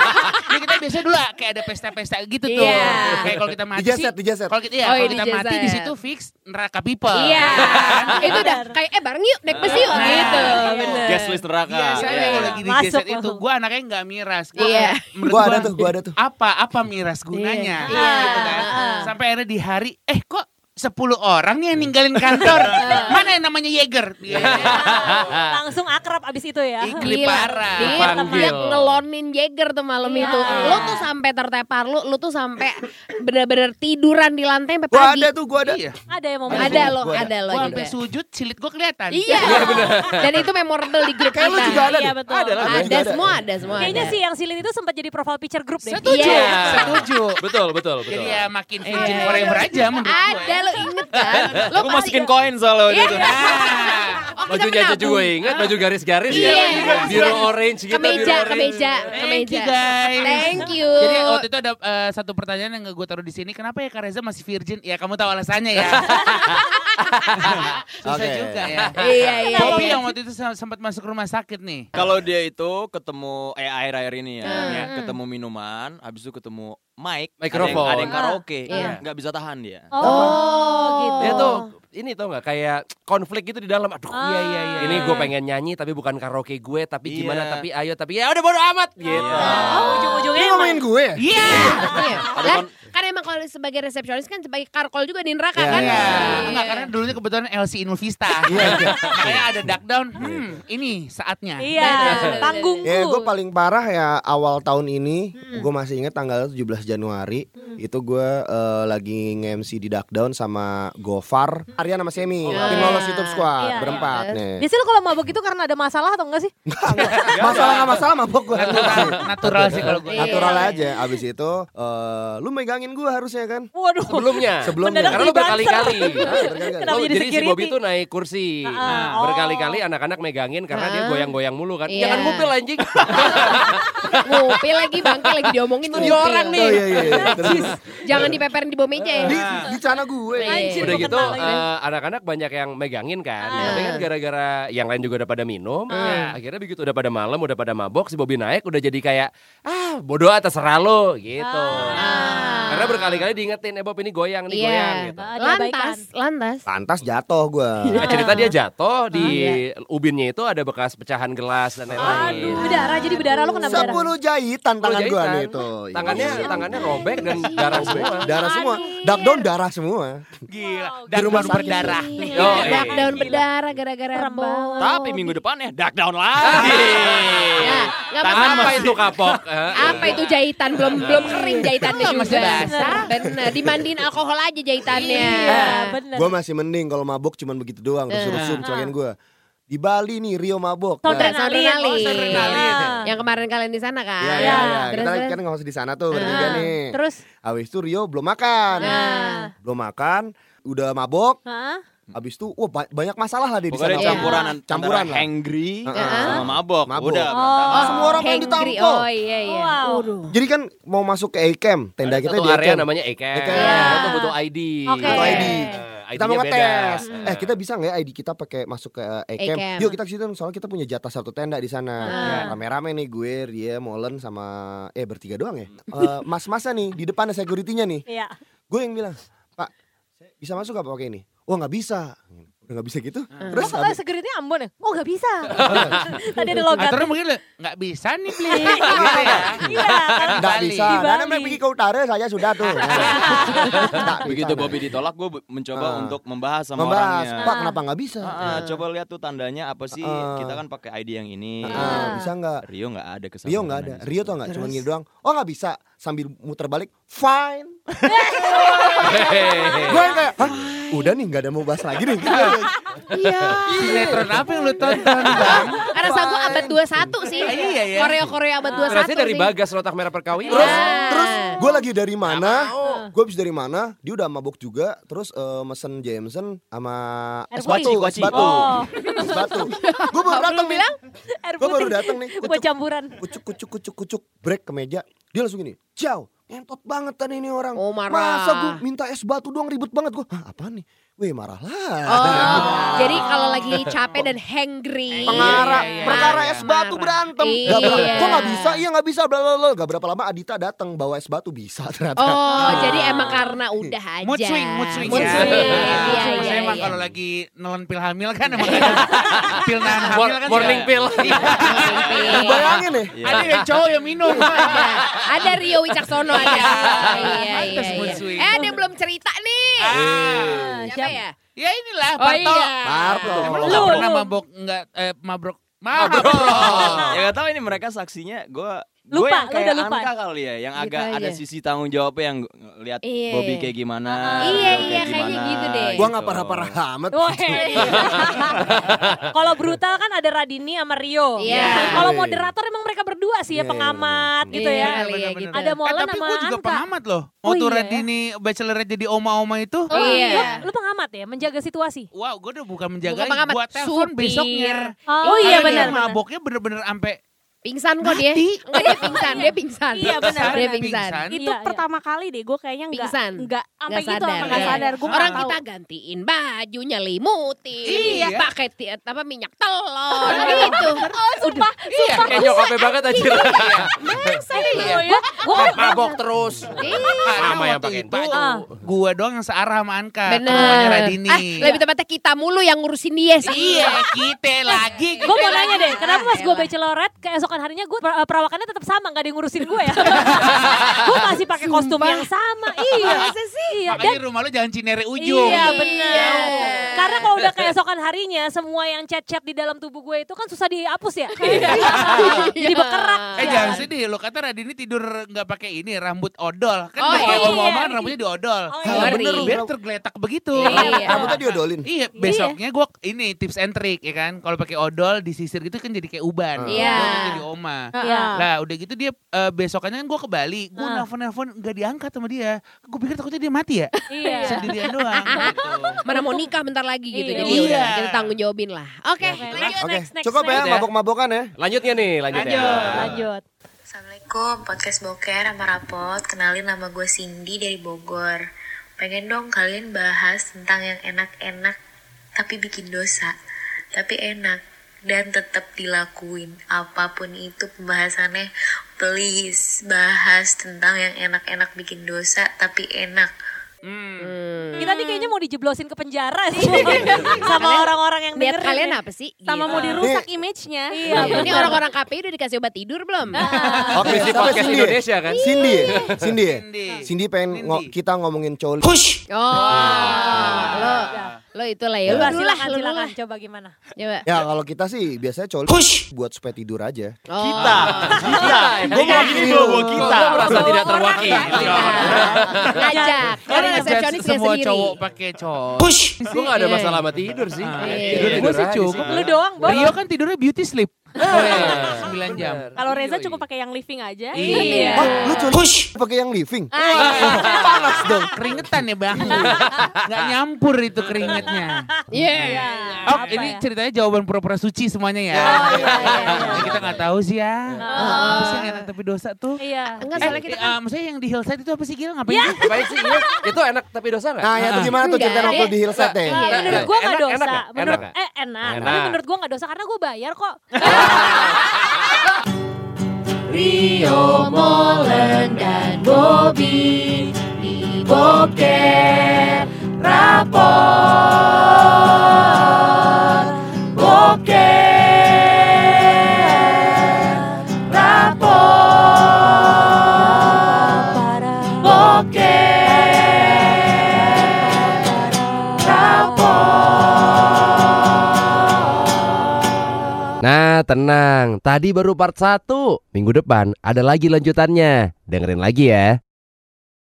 Ya kita biasanya dulu kayak ada pesta-pesta gitu tuh. Iya. Kayak kalau kita mati sih, Dijaset, dijaset. kalau kita, ya, Oh, kalau iya, kita mati di situ fix neraka people. Iya. *laughs* Itu udah kayak eh bareng yuk naik bus yuk Nah, gitu. iya. Bener. Guest list neraka. Biasanya Iya. kalau lagi di Masuk jaset itu, langsung. gue anaknya nggak miras. Gua Iya. menurut Gua ada tuh, gua ada tuh. Apa, apa miras gunanya? Iya. Gitu kan. Iya. Sampai akhirnya di hari, eh kok 10 orang nih yang ninggalin kantor. *laughs* Mana yang namanya Yeager? *laughs* Iya. Langsung akrab abis itu ya. Gila. parah. Dia, ngelonin Jagger tuh malam Iya. itu. Lu tuh sampai tertepar lu, lu tuh sampai bener-bener tiduran di lantai sampai Gua pagi. ada tuh, gua ada. Iya. Ada yang mau Ada lo, Gua ada. lo Gua juga. sampai sujud, silit gue kelihatan. Iya. Dan itu memorable di grup Kayak kita. lu juga ada Iya betul. Ada lah, gua Ada semua, ada semua. Kayaknya sih yang silin itu sempat jadi profile picture group deh. Setuju, Iya. setuju. Betul, betul, betul. Jadi ya makin virgin Iya. forever aja menurut. Ada lo inget kan? *laughs* Lo Gue masukin koin soalnya waktu Iya. *laughs* itu. Oh, kita Bajunya aja menabung. juga ingat, baju garis-garis Iya. ya. Biru orange gitu, biru Kemeja, orange. kemeja, Thank kemeja. you guys. Thank you. Jadi waktu itu ada eh, satu pertanyaan yang gue taruh di sini. Kenapa ya Kak Reza masih virgin? Ya kamu tahu alasannya ya. *laughs* Susah Oke. juga ya. Iya, iya, Bobby iya. yang waktu itu sem- sempat masuk rumah sakit nih. Kalau dia itu ketemu eh air-air ini ya, Hmm. ya, ketemu minuman, habis itu ketemu mic, Mikrofon. ada yang, ada yang karaoke, Iya. nggak bisa tahan dia. Oh, gitu. Dia tuh ini tau nggak kayak konflik gitu di dalam. Aduh, Iya, iya, iya. ini gue pengen nyanyi tapi bukan karaoke gue, tapi Iya. gimana? Tapi ayo, tapi ya udah bodo amat gitu. Oh, ujung-ujungnya Ini ngomongin gue ya? Iya. Iya. Lah, kan emang kalau sebagai resepsionis kan sebagai karkol juga di neraka Iya, kan? Iya. Iya. Enggak karena dulunya kebetulan LC Inul Vista. Makanya ada duck down. Hmm, ini saatnya. Iya, panggungku. Ya gue paling parah ya awal tahun ini Gue masih inget tanggal 17 Januari Itu gue eh, lagi nge-MC di Duckdown sama Gofar Arya sama Semi Tim lolos YouTube Squad Iya, Berempat iya. nih Biasanya kalau mabok itu karena ada masalah atau enggak sih? *laughs* Masalah gak masalah mabok gue Natural, natural sih kalau gue. Iya. Natural aja Abis itu eh, Lu megangin gue harusnya kan. Waduh. Sebelumnya. Sebelumnya. Mendadak Karena lo jadi berkali-kali. *laughs* Kenapa Oh, jadi jadi si? Bobby tuh naik kursi. Ah, Nah, oh. Berkali-kali anak-anak megangin karena dia Ah. goyang-goyang mulu kan. Iya. Jangan ngupil anjing. *laughs* Ngupil lagi bangke lagi diomongin Studio ngupil. orang nih. Oh iya iya. iya. *laughs* Jangan dipeperin di bawah meja ya. di, di cana gue. Anjir. Udah gua gitu eh, anak-anak banyak yang megangin kan. Ah. Tapi kan gara-gara yang lain juga udah pada minum. Ya, akhirnya begitu udah pada malam, udah pada mabok, si Bobby naik udah jadi kayak ah bodoh ah, terserah lo gitu. Ah. Karena berkali-kali diingetin, eh Bob ini goyang nih Iya. goyang gitu. Lantas, lantas. Pantas jatuh gue. *laughs* Nah, cerita dia jatuh di Iya. ubinnya itu ada bekas pecahan gelas dan Aduh, lain-lain. berdarah jadi berdarah lo kena berdarah. Sepuluh jahitan tangan gue jahitan. nih tuh. Tangannya Iya. tangannya robek dan darah semua. Darah semua. Duck down darah semua. Gila. Wow, Dan rumah sakit. berdarah. Oh, Dark iya. daun berdarah gara-gara banget. Tapi minggu depannya duck down lagi. Ya, nggak Tangan apa-apa. apa itu kapok? Eh, Apa itu jahitan belum belum kering jahitannya juga. masih basah. Bener, dimandiin alkohol aja jahitannya. Iya, bener. Gue masih mending kalau mabuk cuman begitu doang. Terus Eh. rusum celakain gue. Di Bali nih Rio mabok. Sound Nah. Oh. Yang kemarin kalian di sana kan. Iya, Iya. iya, iya. Terus, Kita terus. kan nggak masih di sana tuh bertiga Ah. nih. Terus? Habis itu Rio belum makan. Nah. Belum makan, udah mabok. Habis itu wah ba- banyak masalah lah dia di sana. Iya. campuran Campuran campuran lah. hangry Heeh. sama mabok. Mabok. Udah Oh. berantakan. Semua orang pengen ditampol. Oh iya iya. Wow. Jadi kan mau masuk ke A-Camp, tenda kita di area namanya. E-camp. Kita tuh butuh ID. Oke. Butuh ID. Eh, Kita mau beda. ngetes. Eh. Eh kita bisa nggak ya ID kita pakai masuk ke uh? A-Camp. Yuk kita ke situ soalnya kita punya jatah satu tenda di sana. Ah. Rame-rame nih gue, Ria, Molen sama eh bertiga doang ya. Eh, mas-masnya nih di depan ada security-nya nih. Iya. Gue yang bilang, "Pak, saya bisa masuk apa pakai ini?" Oh, nggak bisa. Udah nggak bisa gitu. Terus Oh, security Ambon ya? Oh gak *laughs* bisa. Tadi ada logat. Aturan mungkin nggak bisa nih beli. gitu ya. Iya kan. Nggak Bali. bisa. Karena mau pergi ke utara saya sudah tuh. *laughs* Begitu. Bobby ditolak, gue mencoba Ah. untuk membahas sama Membahas, orangnya. Pak kenapa nggak bisa? Ah, ah, coba lihat tuh tandanya apa sih? Ah. Kita kan pakai ID yang ini. Ah, bisa nggak? Rio nggak ada kesalahan. Rio nggak ada. Rio tuh nggak cuma gini doang. Oh nggak bisa sambil muter balik. Fine. Gue kayak, Hah? udah nih nggak ada mau bahas lagi nih. Iya. Sinetron apa yang lu tonton bang? Karena sanggup abad 21 sih. Iya, iya. Koreo-koreo abad 21 Terusnya dari. Bagas Rotak Merah Perkawinan. Terus, Iya. terus gue lagi dari mana? Gue habis dari mana? Dia udah mabuk juga. Terus eh, mesen Jameson sama es batu, es batu, Oh. es batu. Gue baru datang nih. Gue baru datang nih. Buat Kucuk, campuran. kucuk, kucuk, kucuk, kucuk. Break ke meja. Dia langsung gini. Ciao. Ngentot banget tadi ini orang. Oh, marah. Masa gue minta es batu doang ribet banget gue. Hah apaan nih? Weh marah lah. Oh, *laughs* jadi kalau lagi capek dan hangry. *laughs* Pengarah, Iya, iya, perkara iya. es batu Marah. berantem. Iya. Gak berapa, kok gak bisa? Iya gak bisa. Bla bla bla. Gak berapa lama Adita datang bawa es batu bisa ternyata. Oh, *laughs* jadi emang karena udah aja. Mood swing, mood swing Mood ya. swing. Iya, Saya iya, emang iya. kalau lagi nelen pil hamil kan emang ada pil nahan hamil kan morning. Iya. Bayangin nih. Ada yang cowok yang minum. Ada, Rio Wicaksono ada. Iya, iya, iya. swing. Eh, belum cerita nih. Ah. Siapa ya? Ya inilah Oh Parto. iya. Parto. Emang lu Lu, gak pernah mabok enggak eh Mabok. mabok. *laughs* ya gak tahu ini mereka saksinya gue gue Lupa, yang lu kayak udah lupa. Anka kali ya yang Gitu agak ada aja. sisi tanggung jawabnya yang lihat Iya. Bobby kayak gimana Iya, Rio iya, kayak kayaknya gimana, gitu deh. Gua gak parah-parah amat. Wah, Kalau brutal kan ada Radini sama Rio. Iya. Kalau moderator emang mereka berdua sih ya Iya, pengamat gitu Iya, ya. gitu. Ada Eh, tapi sama gue juga Anka. pengamat loh. Oh, Waktu iya ya? Radini bachelorette jadi oma-oma itu. Oh Iya. iya. Lu, lu pengamat ya, menjaga situasi. Wow, gue udah bukan menjaga, buat telepon besoknya. Oh iya benar. Maboknya bener-bener sampai Pingsan kok dia. Enggak dia pingsan, dia pingsan. Iya, benar, Dia benar. pingsan. Itu Iya, iya. pertama kali deh gue kayaknya enggak Pingsan. enggak sampai Nggak gitu sadar, sampai enggak iya. sadar. Gue Orang kita gantiin baju, nyelimutin, Iya. pakai apa minyak telur gitu. Oh, sumpah. Iya, kayak nyokapnya banget anjir. Iya, ya. Gua Mabok terus. Iya. Mama yang pakai itu baju. Gue doang yang searah sama Anka. Radini. Ah, lebih tepatnya kita mulu yang ngurusin dia sih. Iya, kita lagi. Gue mau nanya deh, kenapa pas gue bachelorette keesokan harinya gue perawakannya tetap sama, nggak ada yang ngurusin gue ya. *laughs* gue masih pakai kostum yang sama. Iya. Iya. Dan Makanya rumah lu jangan Cinere ujung. Iya benar. Iya. Karena kalau udah keesokan harinya semua yang chat-chat di dalam tubuh gue itu kan susah dihapus ya. Iya. *laughs* Jadi berkerak. Eh jangan sedih. Lo kata Radini tidur nggak pakai ini rambut odol. Kan Oh, oh, kayak iya. om-oman rambutnya diodol. Oh, iya. bener biar tergeletak begitu. Iya. Rambutnya diodolin. Iya, besoknya gue ini tips and trick ya kan. Kalau pakai odol disisir gitu kan jadi kayak uban. Iya. Gua oma. Iya. Lah udah gitu dia eh, besokannya kan gue ke Bali. Gue Ah. nelfon-nelfon nggak diangkat sama dia. Gue pikir takutnya dia mati ya. Iya. *laughs* Sendirian doang gitu. Mana mau nikah bentar lagi gitu. Iya. Jadi ya udah Iya. kita tanggung jawabin lah. Oke, Oke, lanjut. next, Oke, next, next, cukup ya next. ya. mabok-mabokan ya. Lanjutnya nih, lanjut ya. Lanjut. Lanjut. Assalamualaikum, podcast Boker sama Rapot. Kenalin nama gue Cindy dari Bogor. Pengen dong kalian bahas tentang yang enak-enak tapi bikin dosa. Tapi enak dan tetap dilakuin. Apa pun itu pembahasannya, please bahas tentang yang enak-enak bikin dosa tapi enak. Hmm. Kita nih kayaknya mau dijeblosin ke penjara sih. *laughs* sama orang-orang yang dengerin kalian ya. apa sih? Sama Gitu. mau dirusak image-nya. Iya, Ini orang-orang KPI udah dikasih obat tidur belum? *laughs* Oke, Di siapa podcast? Indonesia kan? Cindy ya? Cindy ya? Cindy. Pengen ngo- kita ngomongin coli. Oh, lo, lo itulah ya. Lo Coba dulu lah, silakan, lo dulu silakan. lah. Coba gimana? Coba. Ya kalau kita sih biasanya coli buat supaya tidur aja. Oh. Kita, kita. Gue mau gini bawa bawa kita. Gue merasa tidak terwakili. Ngajak. Karena resepsionis semua cowok pakai cowok. Gue gak ada Iya. masalah sama tidur sih. Iya. Tidur Gue sih cukup. Lu doang. Rio kan tidurnya beauty sleep. Oh, iya. 9 jam. Kalau Reza cukup pakai yang living aja. Iya. Wah, lu coli pakai yang living? *laughs* Panas dong. Keringetan ya bang. *laughs* Gak nyampur itu keringetnya. Iya. Oh ini ceritanya jawaban pura-pura suci semuanya ya. Ya, kita nggak tau sih ya. Apa sih yang enak tapi dosa tuh? Iya. Enggak Eh, salah kita eh, kan. ah, maksudnya yang di hillside itu apa sih Gil? Ngapain Ya. sih? Baik sih, iya. itu enak tapi dosa gak? Nah, ya itu gimana tuh cerita waktu di hillside ya? Iya. Eh, menurut gue gak Enak- dosa. enak nggak? Menurut Enak nggak? eh enak. Tapi menurut gue gak dosa karena gue bayar kok. *laughs* Rio Molen dan Bobby di Boker Rapor Boker Nah tenang, tadi baru part 1 Minggu depan ada lagi lanjutannya. Dengerin lagi ya